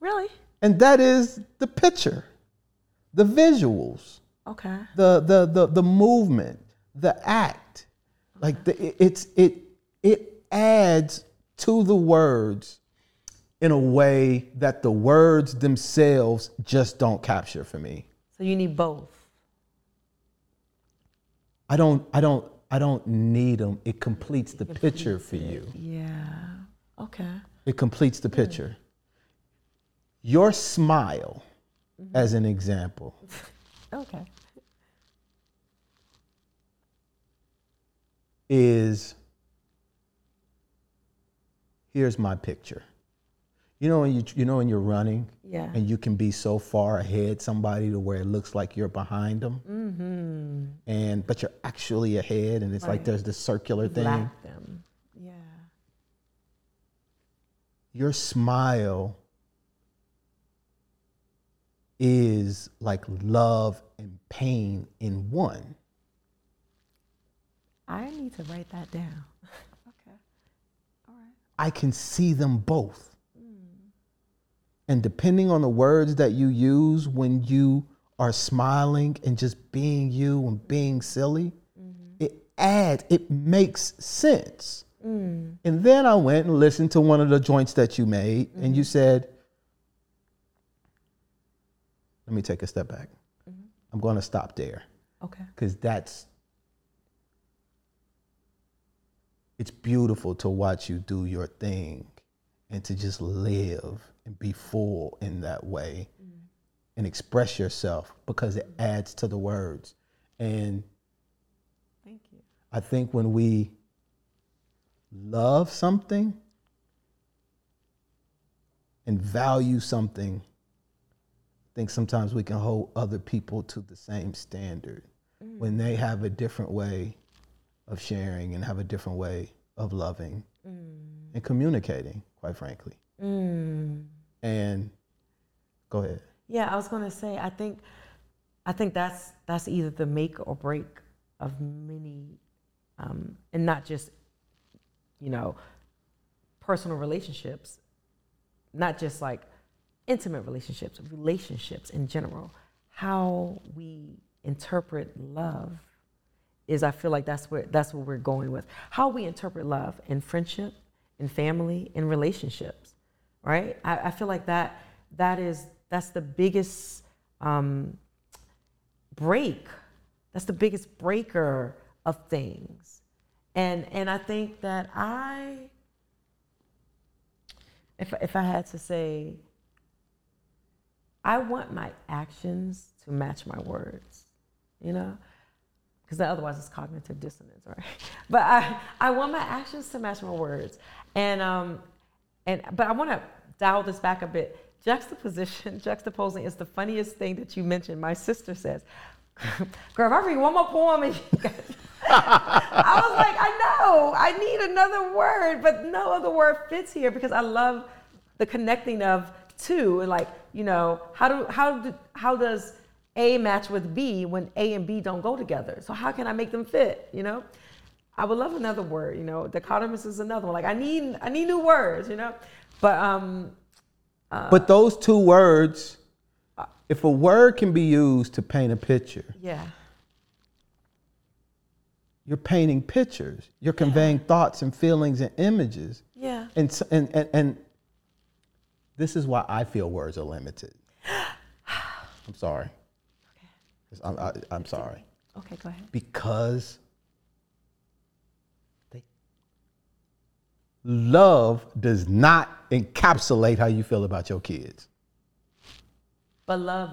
really and that is the picture, the visuals, okay the the the, the movement, the act. Like the, it- it's it it adds to the words in a way that the words themselves just don't capture for me. so you need both I don't I don't I don't need them. It completes the picture for you. yeah okay It completes the picture. Your smile, mm-hmm. as an example, okay is here's my picture. You know when you you know when you're running Yeah. and you can be so far ahead somebody to where it looks like you're behind them, Mm-hmm. and but you're actually ahead, and it's like there's this circular thing. Lack them. Yeah. Your smile is like love and pain in one. I need to write that down. Okay. All right. I can see them both. And depending on the words that you use when you are smiling and just being you and being silly, mm-hmm. it adds, it makes sense. Mm. And then I went and listened to one of the joints that you made, and you mm-hmm. said, let me take a step back. Mm-hmm. I'm going to stop there Okay. because that's it's beautiful to watch you do your thing and to just live and be full in that way and express yourself because it mm-hmm. adds to the words. And Thank you. i think when we love something and value something i think sometimes we can hold other people to the same standard. Mm. When they have a different way of sharing and have a different way of loving and communicating, quite frankly. Mm. And go ahead. Yeah, I was gonna say I think I think that's that's either the make or break of many, um, and not just you know personal relationships, not just like intimate relationships, relationships in general. How we interpret love is I feel like that's where that's what we're going with. How we interpret love in friendship, in family, in relationships, right? I, I feel like that that is that's the biggest um, break. That's the biggest breaker of things, and and I think that I, if if I had to say, I want my actions to match my words, you know because otherwise it's cognitive dissonance, right? But I, I want my actions to match my words, and um, and but I want to dial this back a bit. Juxtaposition, juxtaposing is the funniest thing that you mentioned. My sister says, "Girl, if I read one more poem," and I was like, "I know, I need another word, but no other word fits here because I love the connecting of two and like you know how do how do how does a match with B when A and B don't go together. So how can I make them fit? You know, I would love another word. You know, dichotomous is another one. Like I need I need new words. You know, but um, but those two words, if a word can be used to paint a picture, yeah, you're painting pictures. You're conveying thoughts and feelings and images. yeah, And, and, and, and this is why I feel words are limited. I'm sorry. I'm, I, I'm sorry. okay, go ahead. because they love does not encapsulate how you feel about your kids. But love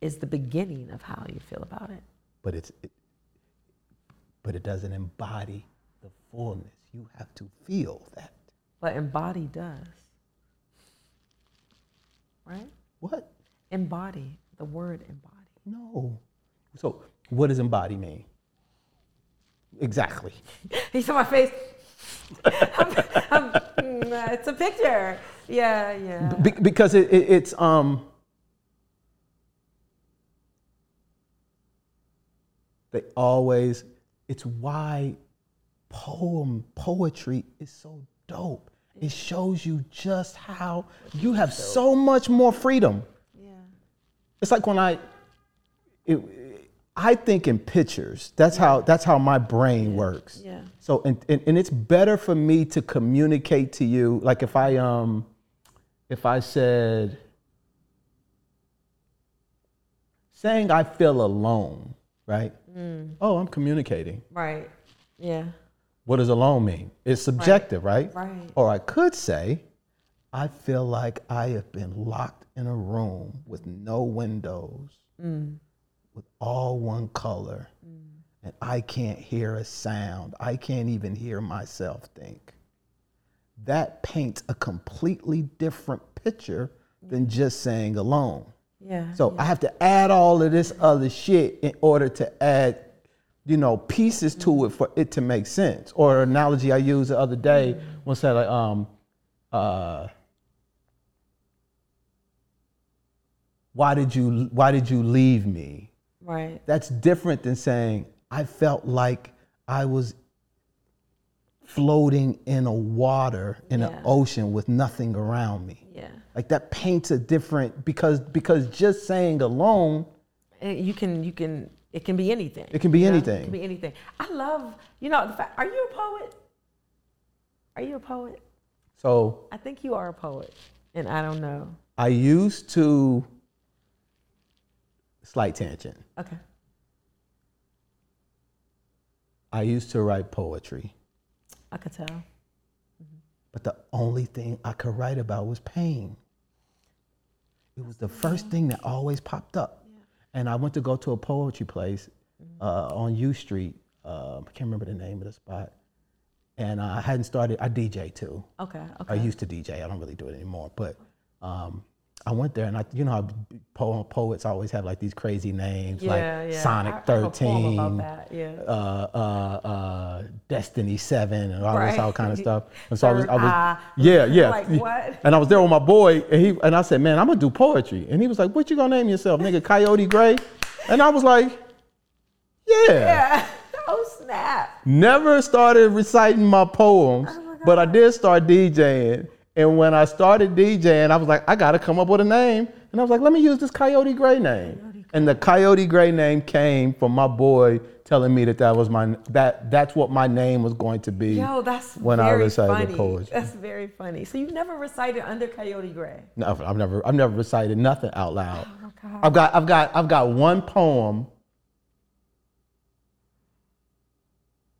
is the beginning of how you feel about it. But it's it, but it doesn't embody the fullness. You have to feel that. But embody does, right? What? Embody the word embody. No. So what does embody mean? Exactly. He saw my face. I'm- I'm- it's a picture. Yeah, yeah. Be- because it, it, it's um they always it's why poem poetry is so dope it shows you just how you have so much more freedom. It's like when i it, i think in pictures. That's how that's how my brain works. Yeah. so and, and and it's better for me to communicate to you. Like if i um if i said saying i feel alone right? Oh i'm communicating. Right. Yeah. what does alone mean? It's subjective right? Right. or i could say i feel like i have been locked in a room with no windows with all one color and i can't hear a sound. I can't even hear myself think. That paints a completely different picture than just saying alone. Yeah. So I have to add all of this other shit in order to add, you know, pieces to it for it to make sense. Or an analogy I used the other day was that like um uh why did you why did you leave me? right. That's different than saying I felt like I was floating in a water in an ocean with nothing around me. Yeah. Like that paints a different because because just saying alone you can you can it can be anything. It can be you know? anything. It can be anything. I love you know the fact. Are you a poet? Are you a poet? so I think you are a poet, and I don't know. I used to slight tangent. Okay. I used to write poetry, I could tell. but the only thing I could write about was pain. It was the first thing that always popped up. And I went to go to a poetry place uh, on U Street. Uh, I can't remember the name of the spot. And I hadn't started, I DJ too. Okay. Okay. I used to DJ. I don't really do it anymore. But um, I went there, and I, you know, how poets always have like these crazy names, yeah, like yeah. Sonic I, I have a poem Thirteen, about that. Yeah. uh, uh, uh, Destiny Seven, and all this all kind of stuff. And so I was, I was yeah, yeah. Like, what? And I was there with my boy, and he and I said, "Man, I'm gonna do poetry." And he was like, "What you gonna name yourself, nigga? Coyote Gray?" And I was like, "Yeah." yeah. oh snap. Never started reciting my poems, but I did start DJing. And when I started DJing, I was like, I gotta come up with a name. And I was like, let me use this Coyote Gray name. And the Coyote Gray name came from my boy telling me that that was my that that's what my name was going to be. Yo, that's when I very recited funny. poetry. That's very funny. So you never recited under Coyote Gray? No, I've never I've never recited nothing out loud. Oh my God. I've got I've got I've got one poem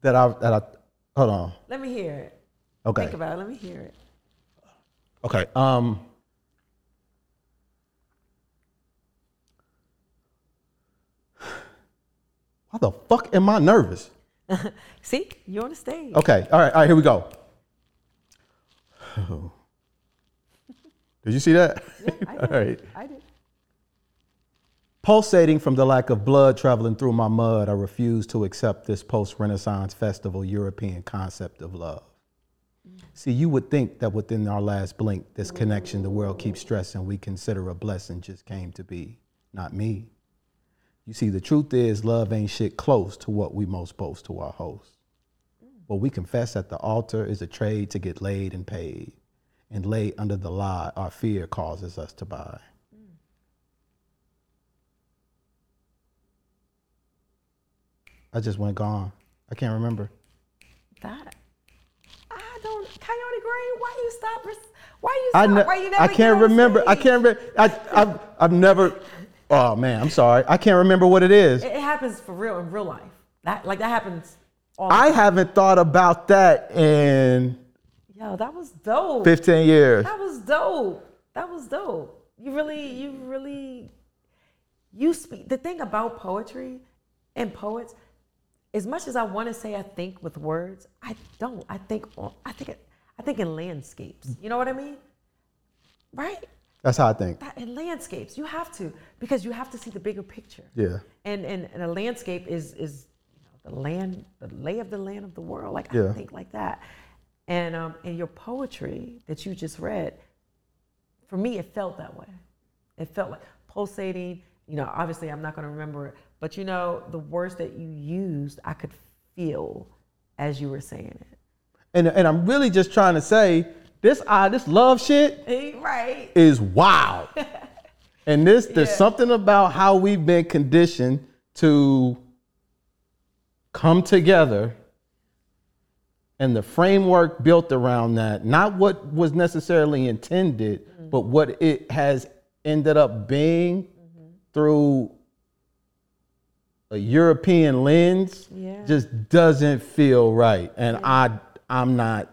that I that I hold on. Let me hear it. Okay. Think about it. Let me hear it. Okay. Um. Why the fuck am I nervous? See, you're on the stage. Okay. All right. All right. Here we go. Did you see that? I did. right. I did. Pulsating from the lack of blood traveling through my mud, I refuse to accept this post Renaissance festival European concept of love. See, you would think that within our last blink, this connection the world keeps stressing we consider a blessing just came to be. Not me. You see, the truth is, love ain't shit close to what we most boast to our hosts. What we confess at the altar is a trade to get laid and paid, and lay under the lie our fear causes us to buy. I just went gone. I can't remember. That. Coyote Gray. Why you stop? Why you I, stop? ne- Why you never I can't remember. I can't remember. I, I've, I've never. Oh man, I'm sorry. I can't remember what it is. It, it happens for real in real life. That like that happens. I haven't thought about that in Yo, that was dope. 15 years. That was dope. That was dope. You really, you really, you speak. The thing about poetry and poets, as much as I want to say I think with words, I don't. I think. I think. I think in landscapes. You know what I mean? Right? That's how I think. In landscapes, you have to because you have to see the bigger picture. Yeah. And and, and a landscape is is you know, the land, the lay of the land of the world. Like Yeah. I think like that. And um and your poetry that you just read, for me, it felt that way. It felt like pulsating. You know, obviously I'm not going to remember it, but you know, the words that you used, I could feel as you were saying it. And, and I'm really just trying to say this uh, this love shit Eh, Right. is wild. and this there's Yeah. something about how we've been conditioned to come together and the framework built around that, not what was necessarily intended, Mm-hmm. but what it has ended up being Mm-hmm. through a European lens Yeah. just doesn't feel right. And I I'm not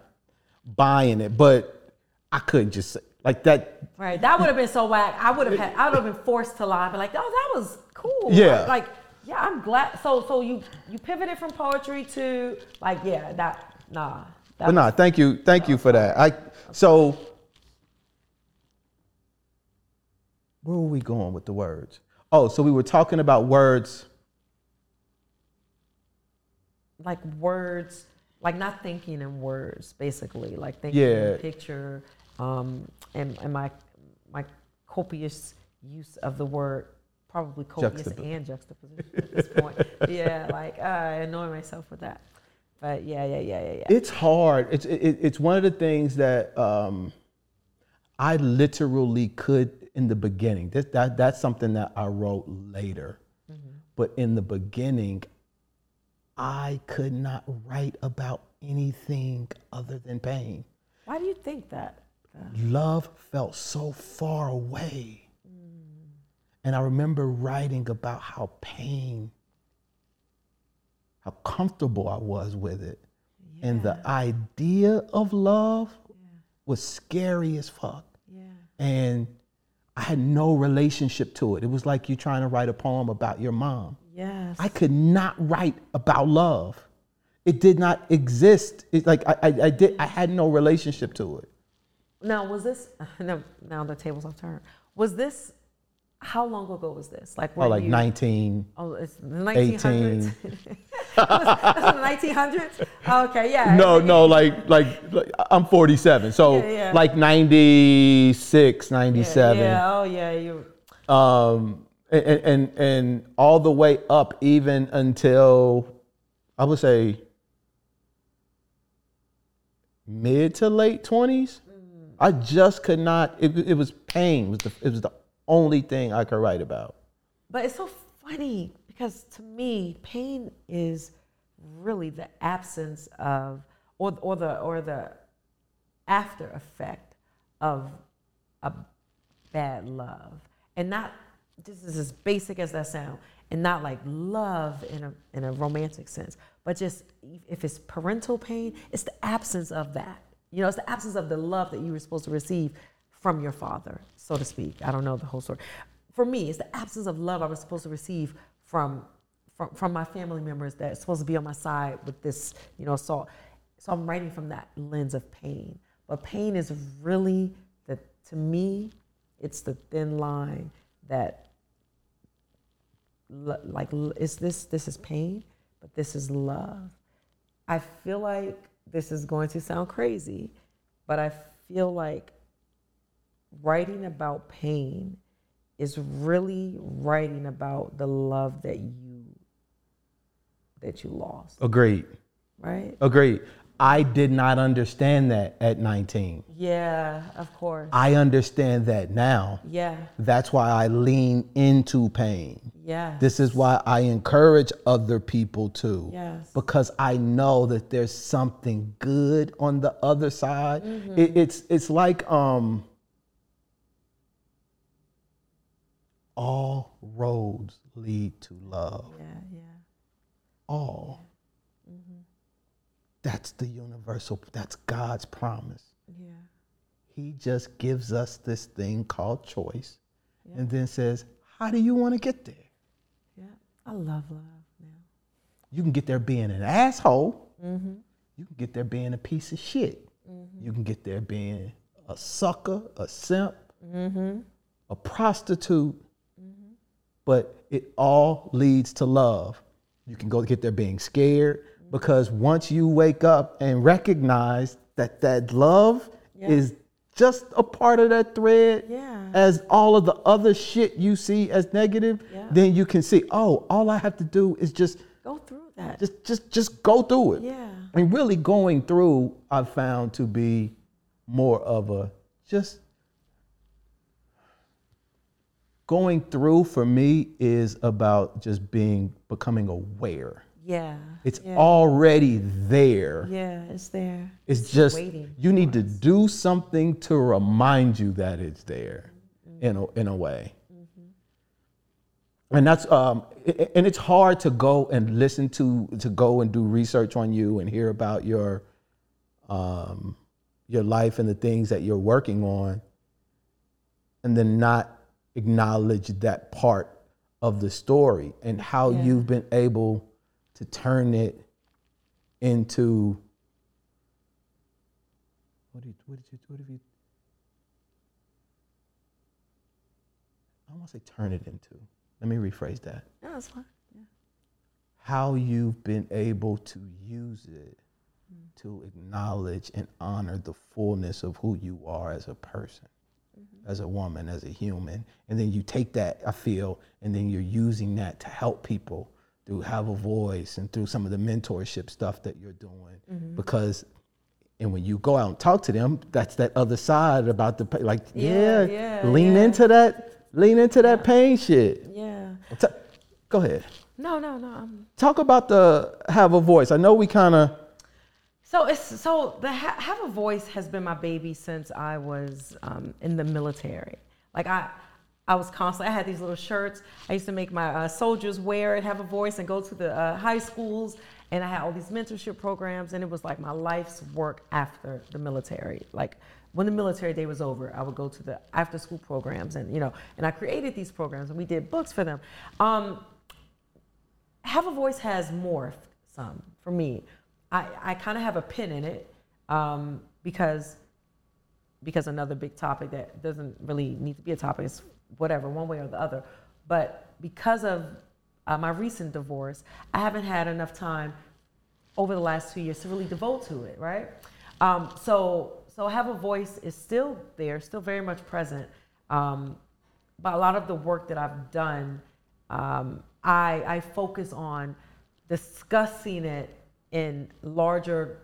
buying it, but I couldn't just say like that Right. That would have been so whack. I would have had. I would have been forced to lie. Be like, oh, that was cool. Yeah. Like, like, yeah, I'm glad. So, so you you pivoted from poetry to like, yeah, that nah. but no, thank you, thank you for that. I so where were we going with the words? Oh, so we were talking about words. Like words, like not thinking in words, basically, like thinking Yeah. in picture, um, and, and my my copious use of the word, probably copious Juxtap- and juxtaposition at this point. yeah, like uh, I annoy myself with that. But yeah, yeah, yeah, yeah, yeah. It's hard. It's it, it's one of the things that um, I literally could in the beginning. That, that that's something that I wrote later, but in the beginning, I could not write about anything other than pain. Why do you think that? Love felt so far away, and I remember writing about how pain, how comfortable I was with it. And the idea of love was scary as fuck. yeah, And I had no relationship to it. It was like you trying to write a poem about your mom. Yes. I could not write about love. It did not exist. It's like I, I, I did I had no relationship to it. Now, was this? No, now the tables have turned. Was this? How long ago was this? Like, Oh, like you, 19, Oh, it's the 1900s. 18. That's the 1900s. Okay, yeah. No, no, like, like like I'm 47. So Yeah, yeah. like 96, Yeah, 97. Yeah, oh yeah, you. um, and, and and all the way up even until I would say mid to late twenties. I just could not. It, it was pain. It was the it was the only thing I could write about. But it's so funny because to me, pain is really the absence of, or or the or the after effect of a bad love, and not this is as basic as that sound, and not like love in a in a romantic sense, but just if it's parental pain, it's the absence of that. You know, it's the absence of the love that you were supposed to receive from your father, so to speak. I don't know the whole story. For me, it's the absence of love I was supposed to receive from from, from my family members that's supposed to be on my side with this, you know, assault. So I'm writing from that lens of pain. But pain is really the to me, it's the thin line that like is this this is pain, but this is love. I feel like this is going to sound crazy, but I feel like writing about pain is really writing about the love that you that you lost, Agreed. right? Agreed. I did not understand that at 19. Yeah, of course. I understand that now. Yeah, That's why I lean into pain. yeah. This is why I encourage other people to. Yes. Because I know that there's something good on the other side. Mm-hmm. It, it's it's like um all roads lead to love. yeah, yeah. All. Mm-hmm. That's the universal, that's God's promise. Yeah. He just gives us this thing called choice and then says, How do you want to get there? Yeah. I love love now. You can get there being an asshole. Mm-hmm. You can get there being a piece of shit. You can get there being a sucker, a simp, Mm-hmm. a prostitute. But it all leads to love. You can go get there being scared because once you wake up and recognize that that love Yeah. is just a part of that thread Yeah. as all of the other shit you see as negative, Yeah. then you can see, oh, all I have to do is just Go through that. just just just go through it. Yeah. And really going through I've found to be more of a just going through for me is about just being becoming aware. Yeah. It's yeah. already there. Yeah, it's there. It's just waiting you need to do something to remind you that it's there in a, in a way. And that's um i- i- and it's hard to go and listen to to go and do research on you and hear about your um your life and the things that you're working on and then not acknowledge that part of the story and how Yeah. you've been able to turn it into what did what did you what have you? I don't want to say turn it into. Let me rephrase that. Yeah, that's fine. Yeah. How you've been able to use it mm. to acknowledge and honor the fullness of who you are as a person, mm-hmm. as a woman, as a human, and then you take that I feel, and then you're using that to help people through have a voice and through some of the mentorship stuff that you're doing because and when you go out and talk to them that's that other side about the like yeah, Yeah, yeah, lean yeah. into that lean into that pain shit Yeah. T- go ahead No, no, no. I'm, talk about the have a voice i know we kind of So it's so the ha- have a voice has been my baby since I was um, in the military. Like I, I was constantly. I had these little shirts. I used to make my uh, soldiers wear it, have a voice, and go to the uh, high schools. And I had all these mentorship programs, and it was like my life's work after the military. Like when the military day was over, I would go to the after school programs, and you know, and I created these programs, and we did books for them. Um, have a voice has morphed some for me. I, I kind of have a pin in it um, because because another big topic that doesn't really need to be a topic is whatever one way or the other. But because of uh, my recent divorce, I haven't had enough time over the last two years to really devote to it, right? Um, so, so have a voice is still there, still very much present. Um, but a lot of the work that I've done, um, I, I focus on discussing it in larger,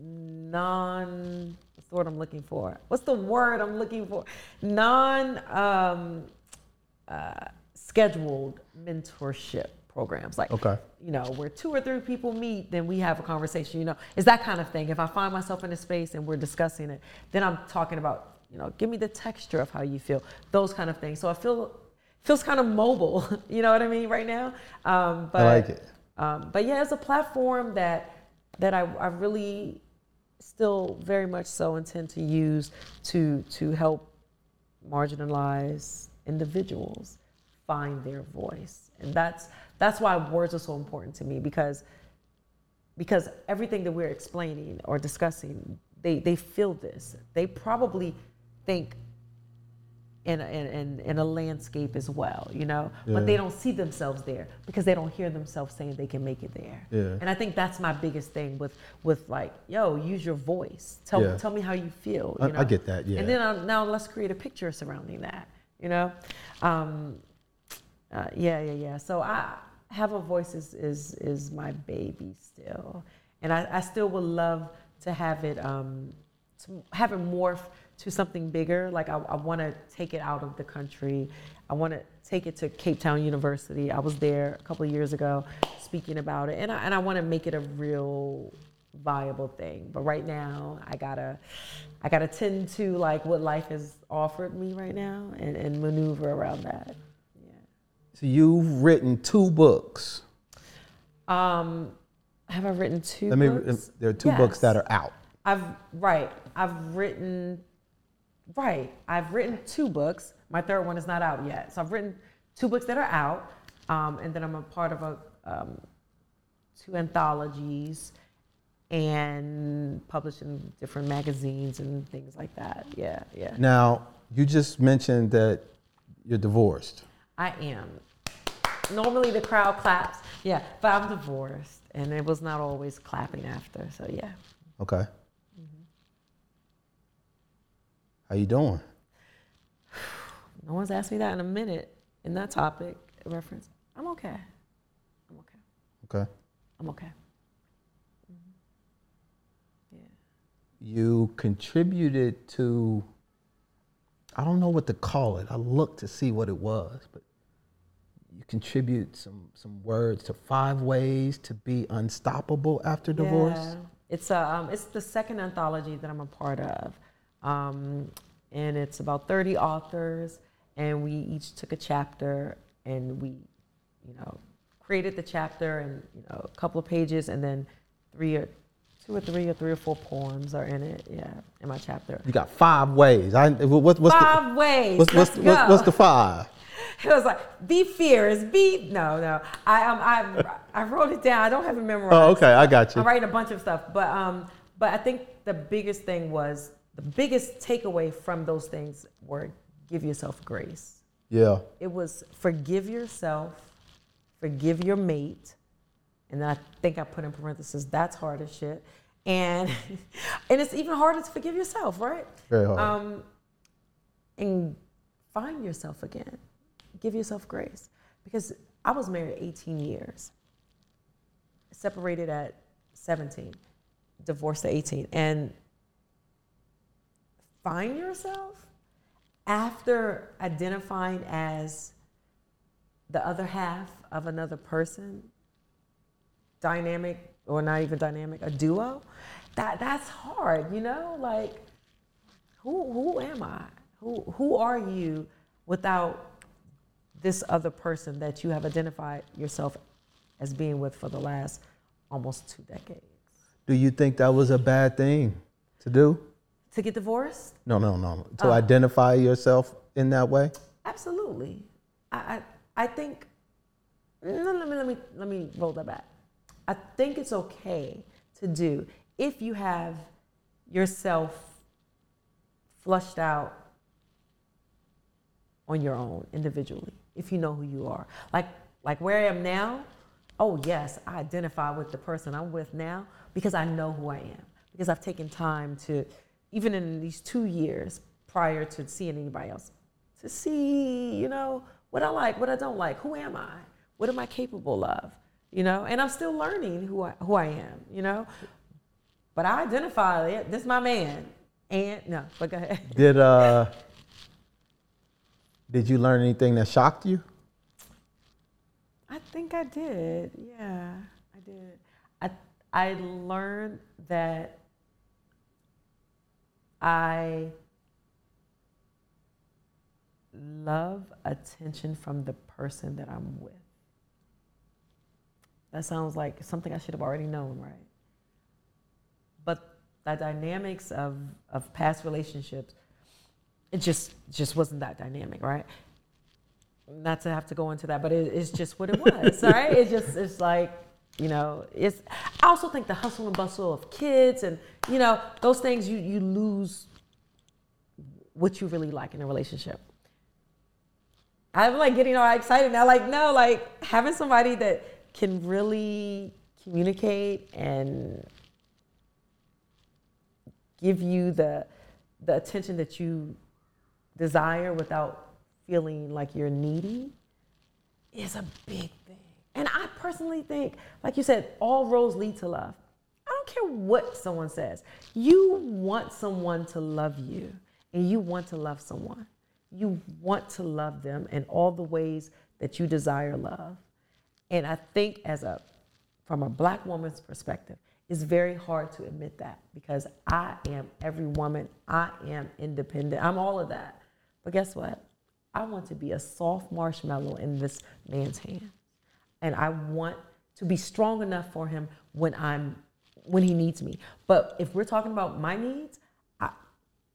non. The word I'm looking for? What's the word I'm looking for? Non. Um, uh, scheduled mentorship programs like Okay. you know where two or three people meet then we have a conversation you know it's that kind of thing if i find myself in a space and we're discussing it then i'm talking about you know give me the texture of how you feel those kind of things so i feel feels kind of mobile you know what i mean right now um, but I like it. um, but yeah it's a platform that that I, I really still very much so intend to use to to help marginalized individuals find their voice. And that's that's why words are so important to me because because everything that we're explaining or discussing they they feel this. They probably think in a, in, a landscape as well you know but they don't see themselves there because they don't hear themselves saying they can make it there Yeah. and i think that's my biggest thing with with like yo use your voice tell Yeah. tell me how you feel I- you I get that, yeah. and then uh, now let's create a picture surrounding that you know um, uh, yeah, yeah, yeah. So I have a voice is is is my baby still, and I, I still would love to have it um, to have it morph to something bigger. Like I, I want to take it out of the country. I want to take it to Cape Town University. I was there a couple of years ago speaking about it, and I, and I want to make it a real viable thing. But right now, I gotta I gotta tend to like what life has offered me right now and, and maneuver around that. Yeah. So you've written two books. Um, have I written two? Let me. books? There are two books that are out. I've right. I've written. Right. I've written two books. My third one is not out yet. So I've written two books that are out, um, and then I'm a part of a um, two anthologies, and published in different magazines and things like that. Yeah, yeah. Now you just mentioned that you're divorced. I am. Normally the crowd claps. Yeah, but I'm divorced, and it was not always clapping after. So yeah. Okay. How you doing? No one's asked me that in a minute in that topic reference. I'm okay. I'm okay. Okay. I'm okay. Mhm. Yeah. You contributed to. I don't know what to call it. I looked to see what it was, but you contribute some some words to five ways to be unstoppable after divorce. Yeah. It's a, um, it's the second anthology that I'm a part of, um, and it's about 30 authors, and we each took a chapter, and we, you know, created the chapter and you know a couple of pages, and then three or two or three or three or four poems are in it. Yeah, in my chapter. You got five ways. I what, what's Five the ways. what's, what's, what's, what's the five? It was like, be fierce, be no, no. I um, I I wrote it down. I don't have it memorized. Oh, okay, I got you. I'm writing a bunch of stuff, but um, but I think the biggest thing was the biggest takeaway from those things were give yourself grace. Yeah. It was forgive yourself, forgive your mate, and I think I put in parentheses that's hard as shit. And and it's even harder to forgive yourself, right? Very hard. Um, and find yourself again. Give yourself grace. Because I was married 18 years, separated at 17, divorced at 18. And find yourself after identifying as the other half of another person, dynamic or not even dynamic, a duo, that that's hard, you know? Like who who am I? Who who are you without this other person that you have identified yourself as being with for the last almost two decades? Do you think that was a bad thing to do? To get divorced? No, no, no. To Oh. identify yourself in that way? Absolutely. I, I, I think, no, let me, let me, let me roll that back. I think it's okay to do if you have yourself flushed out on your own individually, if you know who you are. Like, like where I am now, oh yes, I identify with the person I'm with now because I know who I am. Because I've taken time to, even in these two years prior to seeing anybody else, to see, you know, what I like, what I don't like, who am I, what am I capable of, you know, and I'm still learning who I, who I am, you know, but I identify it. This is my man, and no, but go ahead. Did uh did you learn anything that shocked you? I think I did. Yeah, I did. I I learned that I love attention from the person that I'm with. That sounds like something I should have already known, right? But the dynamics of, of past relationships, it just just wasn't that dynamic, right? Not to have to go into that, but it, it's just what it was, right? It's just it's like you know, it's. I also think the hustle and bustle of kids and you know those things you you lose what you really like in a relationship. I'm like getting all excited now. Like, no, like having somebody that can really communicate and give you the the attention that you desire without feeling like you're needy is a big thing. And I personally think, like you said, all roads lead to love. I don't care what someone says. You want someone to love you, and you want to love someone. You want to love them in all the ways that you desire love. And I think, as a from a black woman's perspective, it's very hard to admit that because I am every woman. I am independent. I'm all of that. But guess what? I want to be a soft marshmallow in this man's hand and I want to be strong enough for him when I'm when he needs me. But if we're talking about my needs, I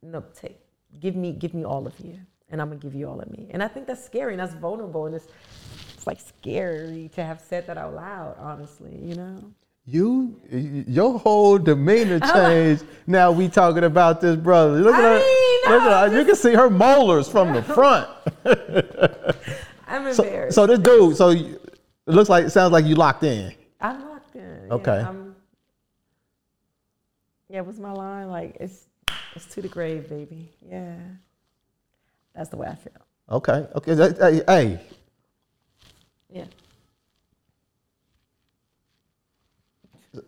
no take give me give me all of you, and I'm gonna give you all of me. And I think that's scary and that's vulnerable and it's it's like scary to have said that out loud. Honestly, you know. You, your whole demeanor changed. now we talking about this brother. Look at I her. mean, look at her. You can see her molars from the front. I'm So, embarrassed. so this dude. So it looks like it sounds like you locked in. I'm locked in. Okay. Yeah, I'm, yeah, what's my line? Like it's it's to the grave, baby. Yeah. That's the way I feel. Okay. Okay. Hey, hey, Yeah.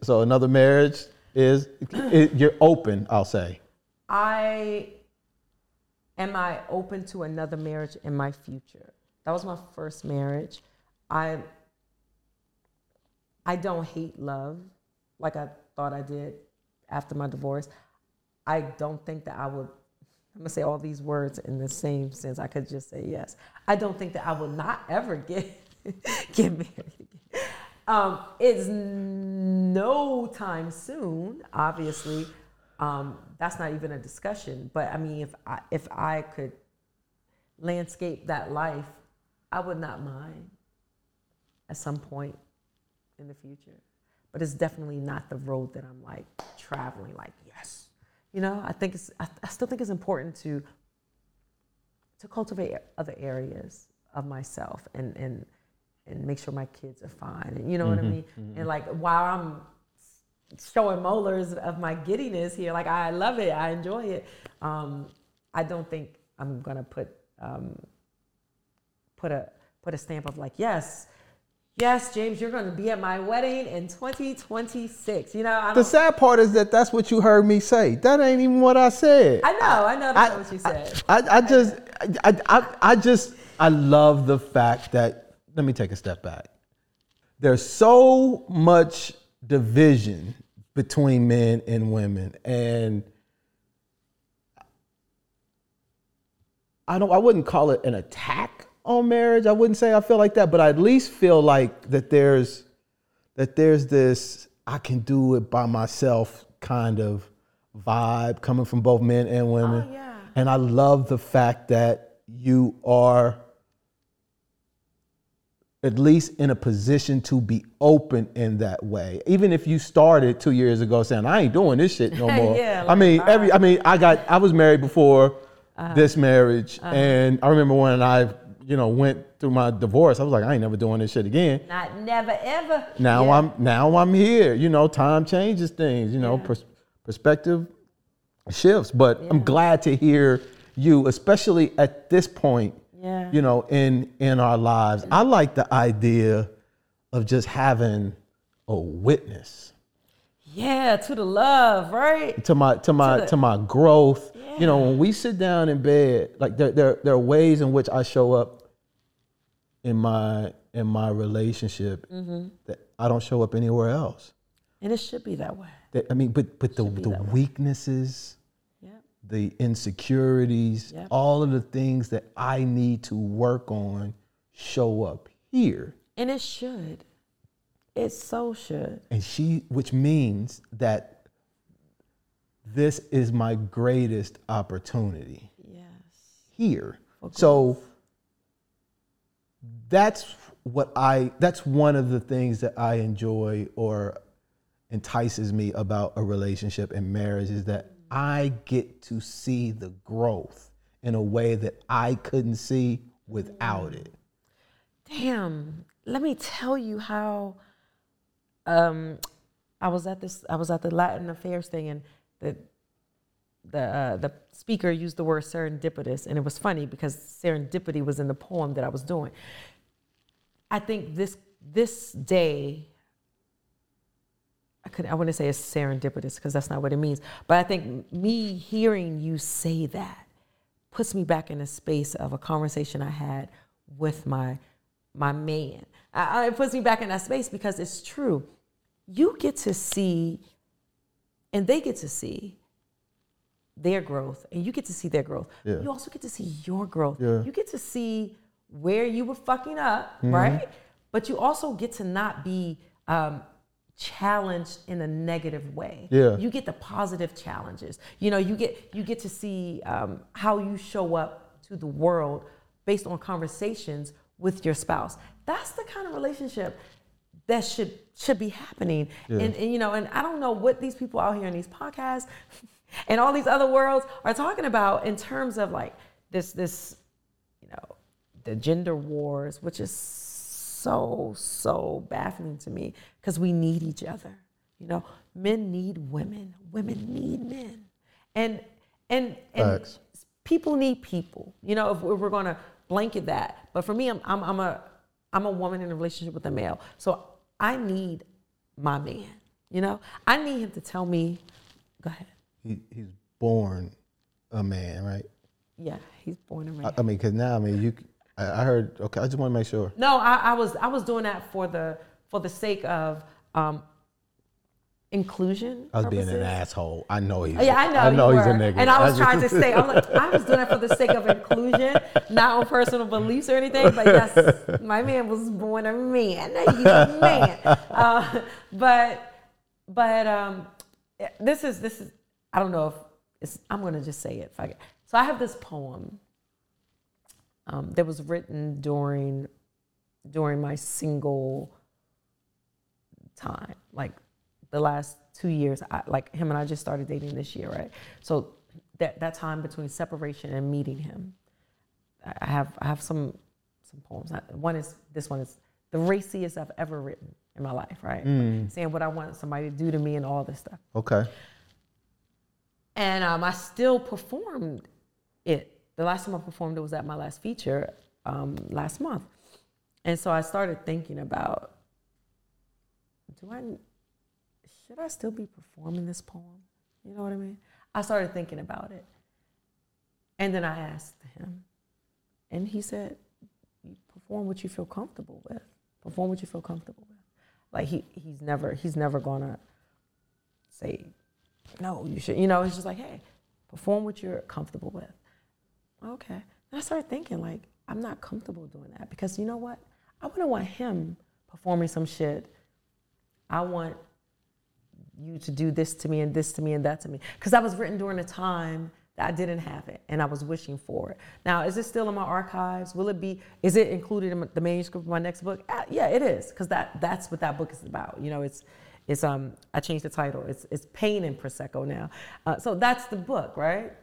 so another marriage is it, you're open. I'll say. I am I open to another marriage in my future. That was my first marriage. I I don't hate love like I thought I did after my divorce. I don't think that I would I'm gonna say all these words in the same sense. I could just say yes. I don't think that I will not ever get get married again. Um, it's no time soon, obviously. Um, that's not even a discussion. But I mean, if I, if I could landscape that life, I would not mind at some point in the future. But it's definitely not the road that I'm like traveling. Like, yes, You know, I think it's I, I still think it's important to to cultivate other areas of myself and and and make sure my kids are fine. And you know what I mean? And like while I'm showing molars of my giddiness here, like I love it, I enjoy it. Um, I don't think I'm gonna put um, put a put a stamp of like yes. Yes, James, you're going to be at my wedding in 2026. You know, I The sad part is that that's what you heard me say. That ain't even what I said. I know, I know that's not what you said. I, I just, I, I, I just, I love the fact that. Let me take a step back. There's so much division between men and women, and I don't. I wouldn't call it an attack on marriage. I wouldn't say I feel like that, but I at least feel like that there's that there's this I can do it by myself kind of vibe coming from both men and women. Oh, yeah. And I love the fact that you are at least in a position to be open in that way. Even if you started two years ago saying, I ain't doing this shit no more. Yeah, I like, mean, every uh-huh. I mean, I got I was married before uh-huh. this marriage. Uh-huh. And I remember when I, you know, went through my divorce, I was like, I ain't never doing this shit again. Not never ever. Now Yeah. I'm now I'm here. You know, time changes things. You know, Yeah. pers- perspective shifts. But I'm glad to hear you, especially at this point. Yeah. You know, in in our lives, I like the idea of just having a witness Yeah, to the love, right? to my to my the- to my growth. You know, when we sit down in bed, like there, there there are ways in which I show up in my in my relationship Mm-hmm. that I don't show up anywhere else. And it should be that way. That, I mean, but but the the weaknesses, Yeah. the insecurities, Yep. all of the things that I need to work on show up here. And it should. It so should. And she, which means that this is my greatest opportunity Yes. here. So that's what I, that's one of the things that I enjoy or entices me about a relationship and marriage is that I get to see the growth in a way that I couldn't see without it. Damn. Let me tell you how um I was at this I was at the Latin affairs thing and the the uh, the speaker used the word serendipitous and it was funny because serendipity was in the poem that I was doing. I think this this day I could I wouldn't say it's serendipitous because that's not what it means, but I think me hearing you say that puts me back in a space of a conversation I had with my my man. I, it puts me back in that space because it's true. You get to see, and they get to see their growth, and you get to see their growth. Yeah. You also get to see your growth. Yeah. You get to see where you were fucking up, right? But you also get to not be um, challenged in a negative way. Yeah. You get the positive challenges. You know, you get you get to see um, how you show up to the world based on conversations with your spouse. That's the kind of relationship that should should be happening. And, and you know, and I don't know what these people out here in these podcasts and all these other worlds are talking about in terms of like this this you know the gender wars, which is so so baffling to me because we need each other. You know, men need women, women need men, and and and Facts. people need people. You know, if we're, to blanket that, but for me, I'm, I'm I'm a I'm a woman in a relationship with a male, so I need my man. You know, I need him to tell me. Go ahead. He, he's born a man, right? Yeah, he's born and I. I mean, because now, I mean, you, I, I heard, okay, I just want to make sure. No, I, I was I was doing that for the for the sake of um, inclusion. I was being an asshole. I know he's. Oh, Yeah, I know. I know he's a nigga. And I was trying to say, I'm like, I was doing it for the sake of inclusion, not on personal beliefs or anything. But yes, my man was born a man. He's a man. Uh, but but um, this is this is I don't know if it's. I'm gonna just say it. Fuck it. So I have this poem um, that was written during during my single time, like the last two years. I, like him and I just started dating this year, right? So that that time between separation and meeting him, I have I have some some poems. One is this one is the raciest I've ever written in my life, right? Saying what I want somebody to do to me and all this stuff. Okay. And um, I still performed it. The last time I performed it was at my last feature um, last month. And so I started thinking about do I, should I still be performing this poem? You know what I mean? I started thinking about it. And then I asked him, and he said, perform what you feel comfortable with. Perform what you feel comfortable with. Like he, he's never, he's never gonna say, no, you should, you know, it's just like, hey, perform what you're comfortable with. Okay. And I started thinking, like, I'm not comfortable doing that because you know what? I wouldn't want him performing some shit. I want you to do this to me and this to me and that to me. Because that was written during a time that I didn't have it and I was wishing for it. Now, is it still in my archives? Will it be, is it included in the manuscript of my next book? Uh, yeah, it is. Because that, that's what that book is about. You know, it's, it's, um, I changed the title. It's, it's Pain and Prosecco now. Uh, so that's the book, right?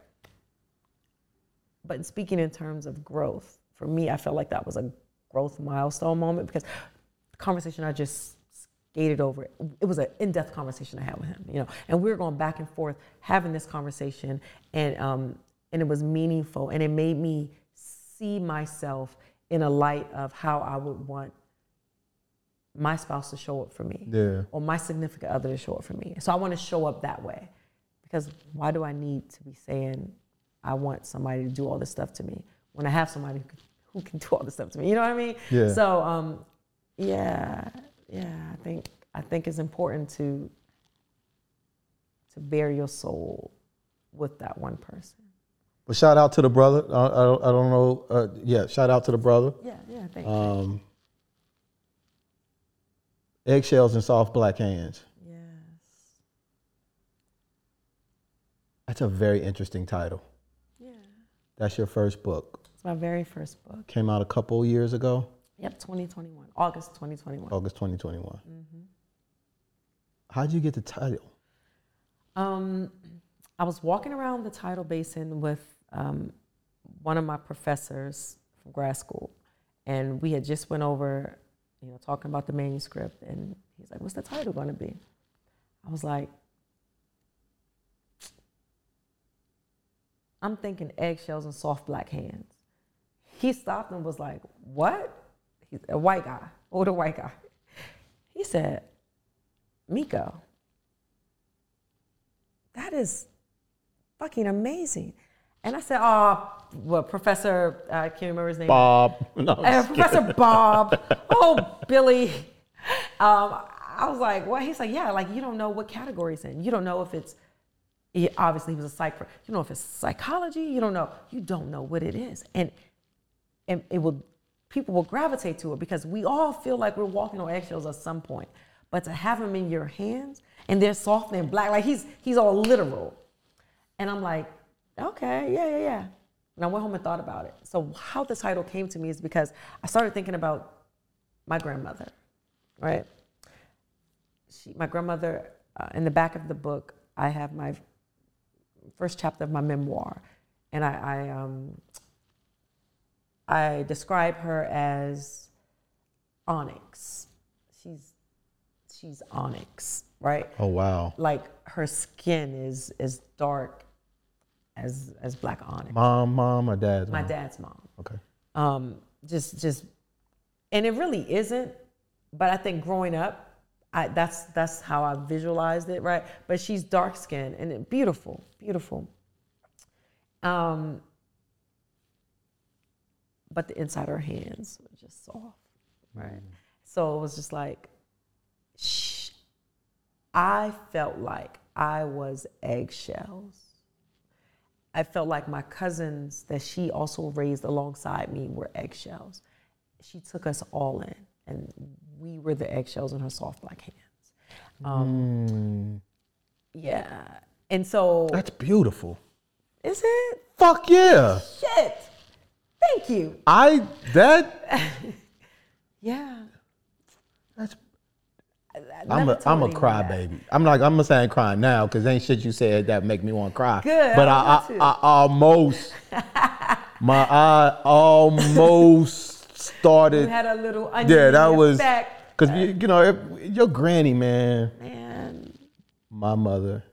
But speaking in terms of growth, for me, I felt like that was a growth milestone moment because the conversation I just skated over, it It was an in-depth conversation I had with him, you know, and we were going back and forth having this conversation, and um, and it was meaningful, and it made me see myself in a light of how I would want my spouse to show up for me, Yeah. or my significant other to show up for me. So I want to show up that way, because why do I need to be saying I want somebody to do all this stuff to me when I have somebody who can, who can do all this stuff to me? You know what I mean? Yeah. So um, yeah, yeah. I think I think it's important to to bare your soul with that one person. But shout out to the brother. I, I, don't- I don't know. Uh, yeah, shout out to the brother. Yeah, yeah. Thank you. Um, eggshells and soft black hands. yes. That's a very interesting title. Yeah. That's your first book. It's my very first book. Came out a couple years ago, Yep, 2021, August 2021. August 2021. Mm-hmm. How'd you get the title? Um, I was walking around the tidal basin with um, one of my professors from grad school, and we had just went over, you know, talking about the manuscript, and he's like, "What's the title going to be?" I was like, "I'm thinking eggshells and soft black hands." He stopped and was like, "What?" He's a white guy, older white guy. He said, "Miko." that is fucking amazing. And I said, oh, what, Professor, I can't remember his name. Bob. No, Uh, kidding. Professor Bob. oh, Billy. Um, I was like, what? He's like, yeah, like you don't know what category it's in. You don't know if it's, he, obviously he was a psych, you don't know if it's psychology. You don't know. You don't know what it is. And, and it will, people will gravitate to it because we all feel like we're walking on eggshells at some point. But to have them in your hands and they're soft and black, like he's, he's all literal. And I'm like, okay, yeah, yeah, yeah. And I went home and thought about it. So how the title came to me is because I started thinking about my grandmother, right? She, my grandmother, uh, in the back of the book, I have my first chapter of my memoir, and I, I, um, I describe her as onyx. She's, she's onyx, right? Oh wow. like her skin is as dark as as black onyx. Mom, mom, or dad? My dad's mom. Okay. Um, just just, and it really isn't. But I think growing up, I that's that's how I visualized it, right? But she's dark skinned and beautiful, beautiful. Um, but the inside of her hands were just soft, right? So it was just like, shh. I felt like I was eggshells. I felt like my cousins that she also raised alongside me were eggshells. She took us all in, and we were the eggshells in her soft black hands. Um, Yeah. And so, That's beautiful. is it? Fuck yeah. Shit. Thank you. I that Yeah. that's I'm a I'm a crybaby. I'm like I'm not saying crying now because ain't shit you said that make me want to cry. Good, But I I I. I almost my eye almost started. You had a little onion yeah, that was because you, you know it- your granny man, Man, my mother,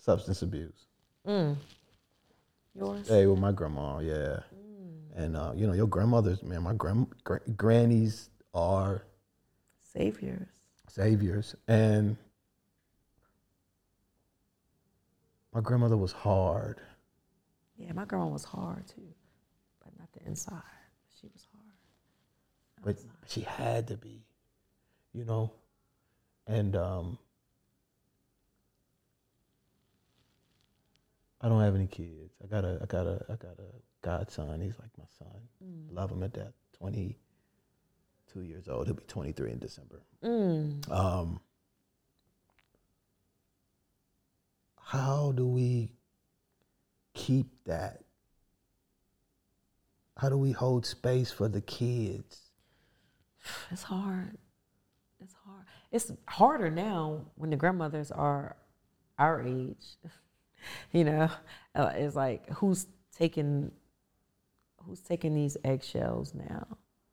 substance abuse. Mm. Yours. Hey, with my grandma, yeah. And uh, you know your grandmothers, man. My grand gra- grannies are Saviors. saviors, and my grandmother was hard. Yeah, my grandma was hard too, but not the inside. She was hard. but she had to be, you know, and um, I don't have any kids. I got a, I got a, I got a godson. He's like my son. Love him to death. Twenty two years old. He'll be twenty three in December. Mm. Um, how do we keep that? How do we hold space for the kids? It's hard. It's hard. It's harder now when the grandmothers are our age. you know, uh, it's like who's taking who's taking these eggshells now,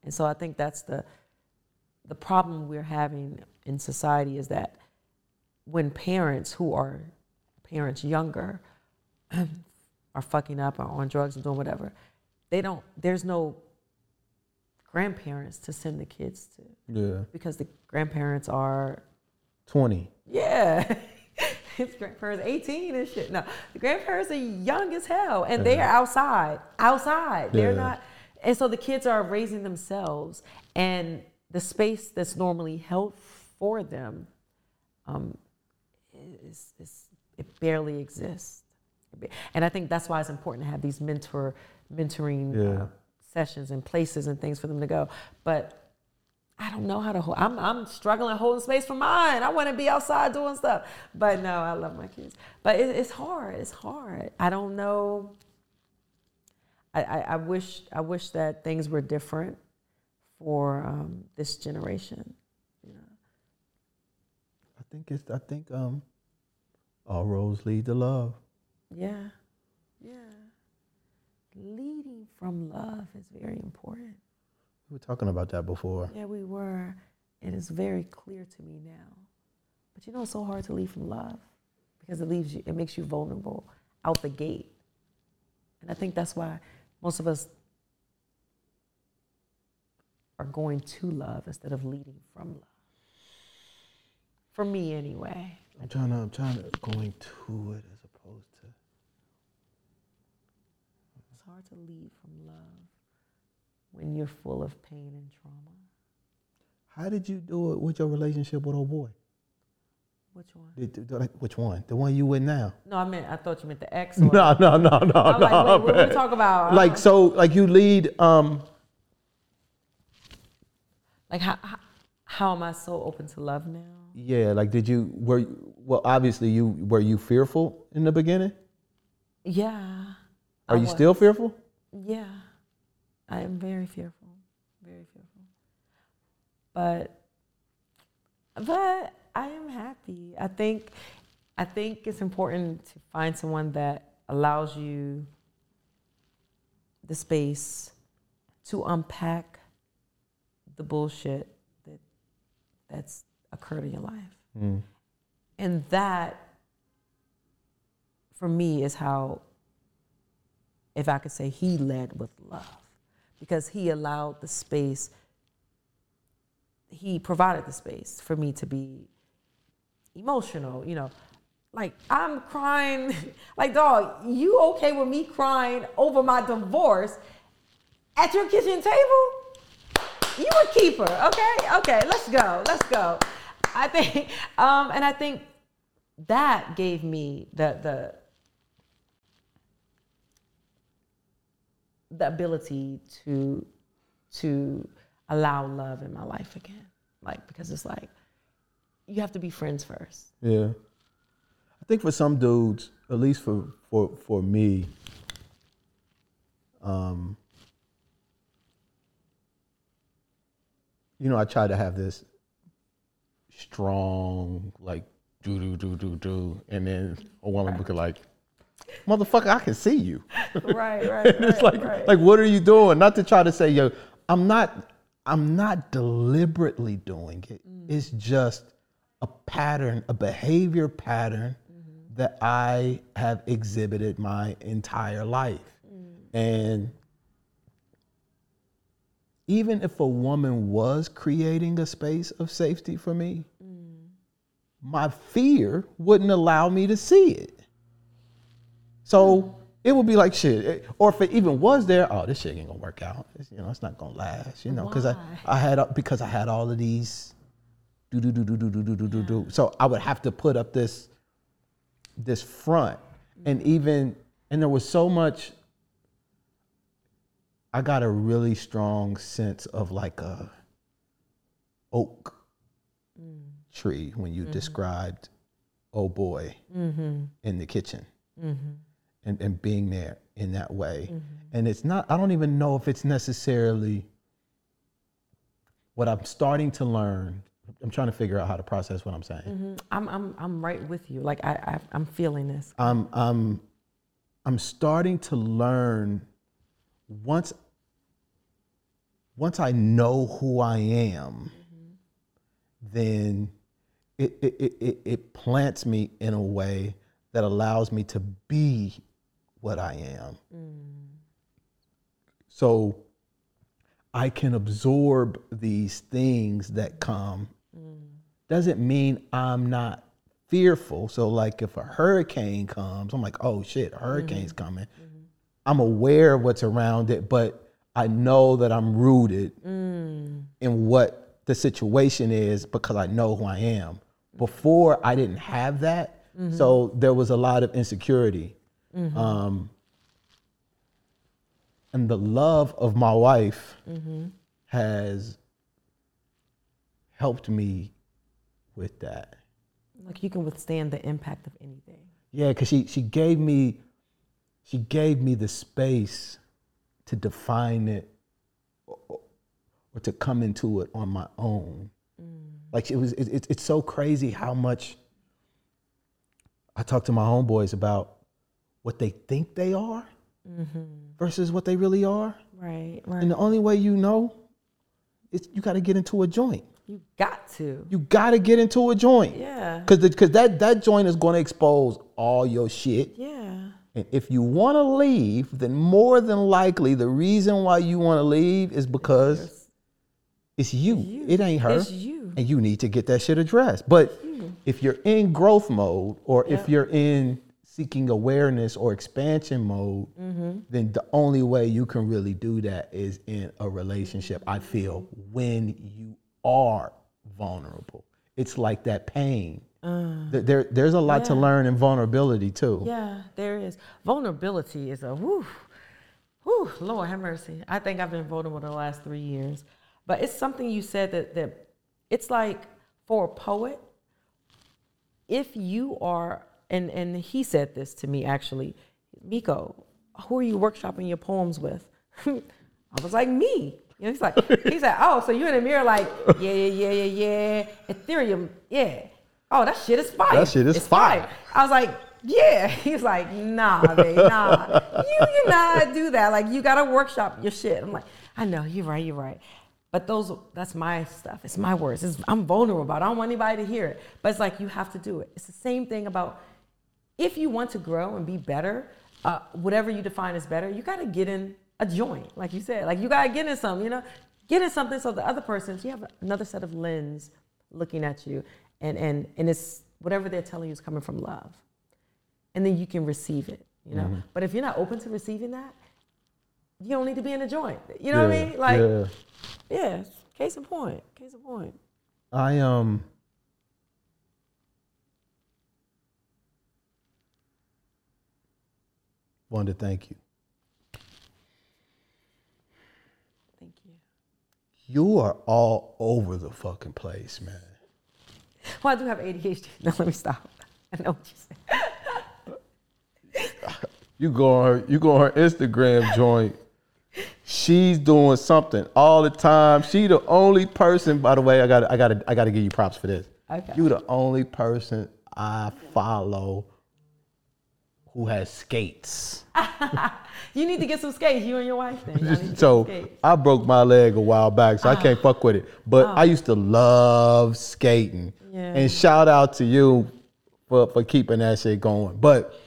and so I think that's the the problem we're having in society is that when parents who are parents younger are fucking up or on drugs and doing whatever, they don't. There's no grandparents to send the kids to Yeah, because the grandparents are twenty. yeah. His grandparents 18 and shit. No, the grandparents are young as hell and they are outside. Outside. They're not and so the kids are raising themselves and the space that's normally held for them um, is, is it barely exists. And I think that's why it's important to have these mentor mentoring Yeah. uh, sessions and places and things for them to go. But I don't know how to hold. I'm I'm struggling holding space for mine. I want to be outside doing stuff, but no, I love my kids. But it, it's hard. It's hard. I don't know. I, I, I wish I wish that things were different for um, this generation. I think it's. I think um, all roads lead to love. Yeah, yeah. Leading from love is very important. We were talking about that before. Yeah, we were. It is very clear to me now. But you know, it's so hard to leave from love because it leaves you, it makes you vulnerable out the gate. And I think that's why most of us are going to love instead of leading from love. For me, anyway. I'm trying to. I'm trying to going to it as opposed to. It's hard to lead from love when you're full of pain and trauma. How did you do it with your relationship with old boy? Which one? Did- did- like, which one? The one you with now? No, I meant I thought you meant the ex. Or, No, no, no, no, I'm no. like, wait, what we talk about? Like so, like you lead. Um, Like how, how how am I so open to love now? yeah. Like, did you were you- well? Obviously, you were you fearful in the beginning. Yeah. Are I you was. still fearful? Yeah. I am very fearful. Very fearful. But but I am happy. I think I think it's important to find someone that allows you the space to unpack the bullshit that that's occurred in your life. Mm. And that, for me, is how, if I could say, he led with love. Because he allowed the space, he provided the space for me to be emotional, you know. Like, I'm crying, like, dog, you okay with me crying over my divorce at your kitchen table? You a keeper, okay? Okay, let's go, let's go. I think, um, and I think that gave me the the the ability to to allow love in my life again. Like because it's like you have to be friends first. Yeah. I think for some dudes, at least for for for me, um, you know, I try to have this strong, like do do do do do, and then a woman would be like, "Motherfucker, I can see you." Right, right. it's like, right. like, what are you doing? Not to try to say, yo, I'm not, I'm not deliberately doing it. Mm. It's just a pattern, a behavior pattern mm-hmm. that I have exhibited my entire life. Mm. And even if a woman was creating a space of safety for me, mm. my fear wouldn't allow me to see it. So it would be like shit. It- Or if it even was there, oh, this shit ain't gonna work out. It's, you know, it's not gonna last. You know, because I, I had uh, because I had all of these do do do do do do do do do do. So I would have to put up this this front, and even and there was so much. I got a really strong sense of like a oak mm. tree when you mm-hmm. described oh boy mm-hmm. in the kitchen mm-hmm. And, and being there in that way. And it's not, I don't even know if it's necessarily what I'm starting to learn. I'm trying to figure out how to process what I'm saying. Mhm. I'm, I'm, I'm right with you. Like I, I, I'm feeling this. I'm, I'm, I'm starting to learn once, once I know who I am, then it, it, it, it, it plants me in a way that allows me to be what I am. Mm. So I can absorb these things that come. Mm. Doesn't mean I'm not fearful. So, like, if a hurricane comes, I'm like, oh shit, a hurricane's mm-hmm. coming. Mm-hmm. I'm aware of what's around it, but I know that I'm rooted mm. in what the situation is because I know who I am. Before, I didn't have that. Mm-hmm. So, there was a lot of insecurity. Mm-hmm. Um, and the love of my wife mm-hmm. has helped me with that. Like you can withstand the impact of anything. Yeah, because she she gave me she gave me the space to define it or, or to come into it on my own. Mm. Like it was it, it- it's so crazy how much I talk to my homeboys about what they think they are mm-hmm. versus what they really are. Right, right. And the only way you know is you got to get into a joint. You got to. You got to get into a joint. Yeah. Cause, Cause that, that joint is going to expose all your shit. Yeah. And if you want to leave, then more than likely the reason why you want to leave is because it's you. you. It ain't her. It's you. And you need to get that shit addressed. But if you're in growth mode or if you're in seeking awareness or expansion mode, Mm-hmm. then the only way you can really do that is in a relationship, I feel, when you are vulnerable. It's like that pain. There- there, there's a lot to Uh. Learn in vulnerability too. Yeah, there is. Vulnerability is a whoo, whoo, Lord have mercy. I think I've been vulnerable the last three years. But it's something you said that, that it's like for a poet, if you are, and, and he said this to me actually, Miko, who are you workshopping your poems with? I was like, me. You know, he's like, he's like, oh, so you're in the mirror like, yeah, yeah, yeah, yeah, yeah, Ethereum, yeah. Oh, that shit is fire. That shit is It's fire. I was like, yeah. He's like, nah, babe, nah. You cannot do that. Like, you gotta workshop your shit. I'm like, I know, you're right, you're right. But those, that's my stuff. It's my words. It's, I'm vulnerable about. it. I don't want anybody to hear it. But it's like you have to do it. It's the same thing about if you want to grow and be better, uh, whatever you define as better, you got to get in a joint, like you said. Like you got to get in something, you know, get in something so the other person, so you have another set of lens looking at you, and and and it's whatever they're telling you is coming from love, and then you can receive it, you know. But if you're not open to receiving that, you don't need to be in a joint. You know what I mean? Like, yeah. yeah. Case in point. Case in point. I um wanted to thank you. Thank you. You are all over the fucking place, man. Well, I do have ADHD. No, let me stop. I know what you said. You go on her, you go on her Instagram joint. She's doing something all the time. She the only person, by the way, I gotta I gotta I got to give you props for this. Okay. You the only person I follow who has skates. You need to get some skates. You and your wife. Then. Y'all need to get some So. I broke my leg a while back, so I can't fuck with it. But I used to love skating. Yeah. And shout out to you for, for keeping that shit going. But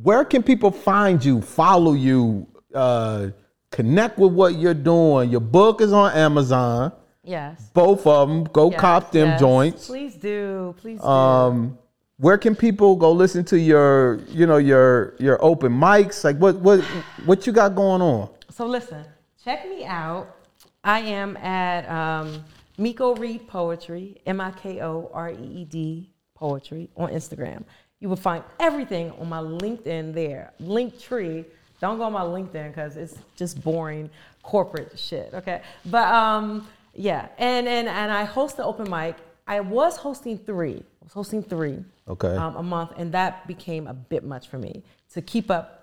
where can people find you, follow you, uh, connect with what you're doing? Your book is on Amazon. Yes. Both of them. Go yes, cop them yes. joints. Please do. Please do. Um, where can people go listen to your, you know, your your open mics? Like what what what you got going on? So listen, check me out. I am at um, Miko Reed Poetry, M I K O R E E D Poetry on Instagram. You will find everything on my LinkedIn there. Linktree Don't go on my LinkedIn because it's just boring corporate shit. Okay, but um, yeah, and and and I host the open mic. I was hosting three. I was hosting three. Okay. Um, a month, and that became a bit much for me to keep up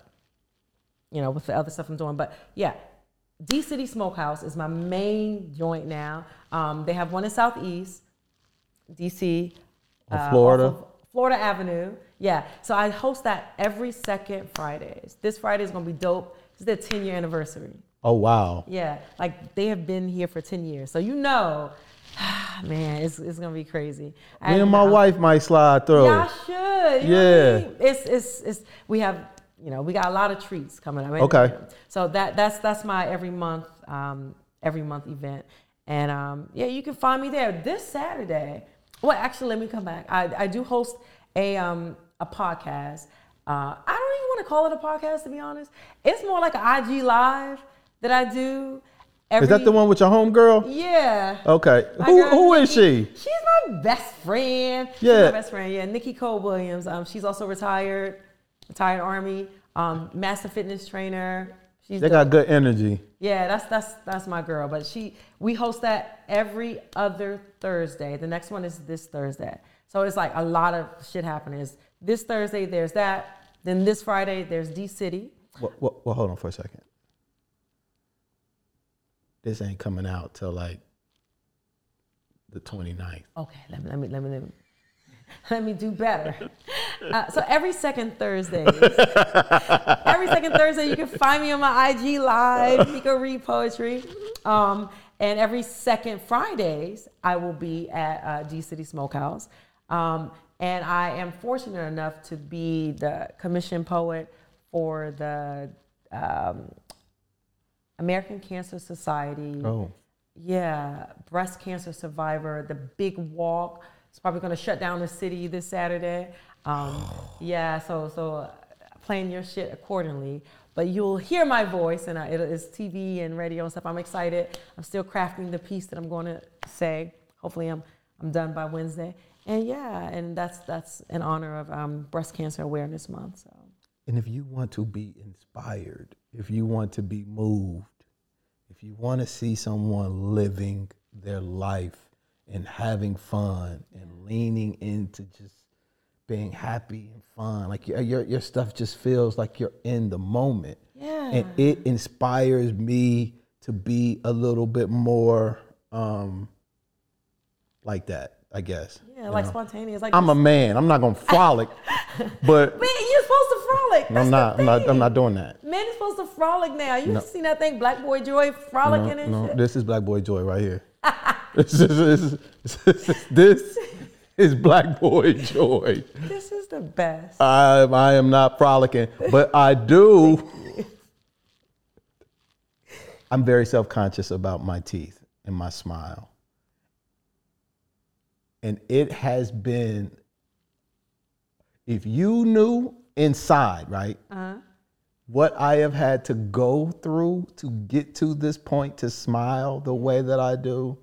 you know, with the other stuff I'm doing. But yeah, D City Smokehouse is my main joint now. Um, they have one in Southeast, DC, uh, Florida? Florida Avenue. Yeah, so I host that every second Fridays. This Friday is gonna be dope. It's their 10 year anniversary. Oh wow. Yeah, like they have been here for 10 years. So you know, man, it's, it's gonna be crazy. Me and my I'm- wife might slide through. Y'all should. You what I Yeah. mean? It's it's it's we have you know we got a lot of treats coming up. Okay. So that that's that's my every month um, every month event, and um, yeah, you can find me there this Saturday. Well, actually, let me come back. I I do host a um a podcast. Uh, I don't even want to call it a podcast to be honest. It's more like an IG live that I do. Every, Is that the one with your homegirl? Yeah. Okay. My Who girl who is Nikki. she? She's my best friend. She's Yeah. my best friend. Yeah, Nikki Cole Williams. Um, she's also retired, retired Army, um, master fitness trainer. She's They dope. got good energy. yeah, that's that's that's my girl. But she, we host that every other Thursday. The next one is this Thursday. So it's like a lot of shit happening. Is this Thursday? There's that. Then this Friday there's D City. Well, well, well, hold on for a second. This ain't coming out till like the 29th. Okay, let me let me let me let me, let me do better. Uh, so every second Thursday, every second Thursday, you can find me on my IG live, You can Reed Poetry. Um, and every second Fridays, I will be at uh, D City Smokehouse. Um, and I am fortunate enough to be the commission poet for the um, American Cancer Society. Oh. Yeah, breast cancer survivor. The big walk. It's probably going to shut down the city this Saturday. Um, yeah, so so uh, plan your shit accordingly. But you'll hear my voice, and uh, it is TV and radio and stuff. I'm excited. I'm still crafting the piece that I'm going to say. Hopefully, I'm I'm done by Wednesday. And yeah, and that's that's in honor of um, Breast Cancer Awareness Month. So And if you want to be inspired, if you want to be moved, if you want to see someone living their life and having fun and leaning into just being happy and fun, like your, your, your stuff just feels like you're in the moment. Yeah. And it inspires me to be a little bit more um, like that, I guess. yeah, you like know? spontaneous. Like I'm a man. I'm not gonna frolic, but man, you're supposed to frolic. That's I'm not. I'm not. I'm not doing that. Men is supposed to frolic now. You seen that thing, Black Boy Joy frolicking No, and no, shit? this is Black Boy Joy right here. this, is, this, is, this is Black Boy Joy. This is the best. I, I am not frolicking, but I do. I'm very self conscious about my teeth and my smile. And it has been, if you knew inside, right, Uh-huh. what I have had to go through to get to this point to smile the way that I do,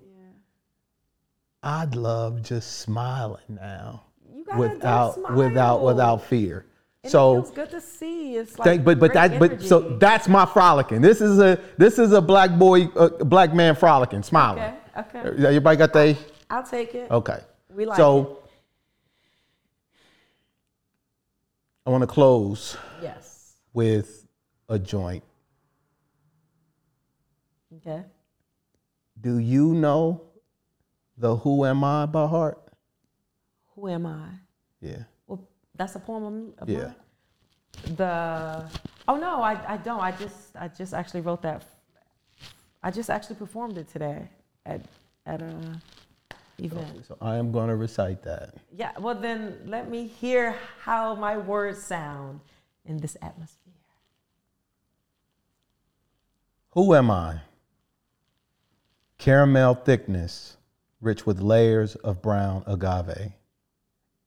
I'd love just smiling now You got a dope without without without fear. And so good to see. It's like Thank, but but that but so that's my frolicking. This is a this is a black boy, uh, black man frolicking, smiling. Okay, okay. Everybody got they I'll take it. okay. We like so I want to close Yes. with a joint. Okay. Do you know the Who Am I by heart? Who am I? Yeah. Well, that's a poem of Yeah. mine. The oh no, I, I don't. I just I just actually wrote that. I just actually performed it today at at a event. So I am going to recite that. Yeah. Well, then let me hear how my words sound in this atmosphere. Who am I? Caramel thickness, rich with layers of brown agave.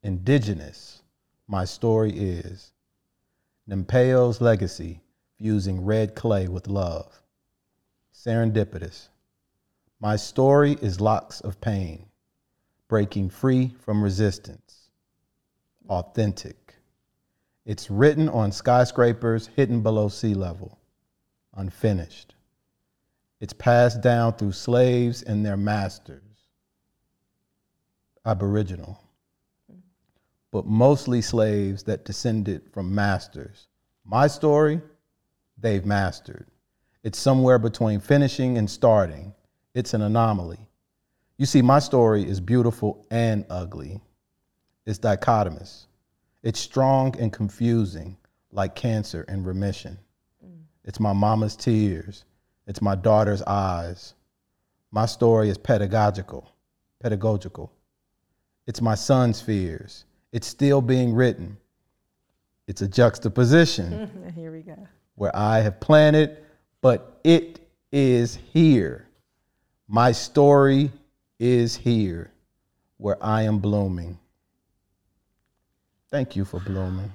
Indigenous, my story is. Nempeo's legacy, fusing red clay with love. Serendipitous, my story is locks of pain, breaking free from resistance. Authentic, it's written on skyscrapers hidden below sea level. Unfinished. It's passed down through slaves and their masters, Aboriginal, but mostly slaves that descended from masters. My story, they've mastered. It's somewhere between finishing and starting. It's an anomaly. You see, my story is beautiful and ugly. It's dichotomous. It's strong and confusing, like cancer in remission. Mm. It's my mama's tears. It's my daughter's eyes. My story is pedagogical, pedagogical. It's my son's fears. It's still being written. It's a juxtaposition Here we go. where I have planted, but it is here. My story is here where I am blooming. Thank you for blooming.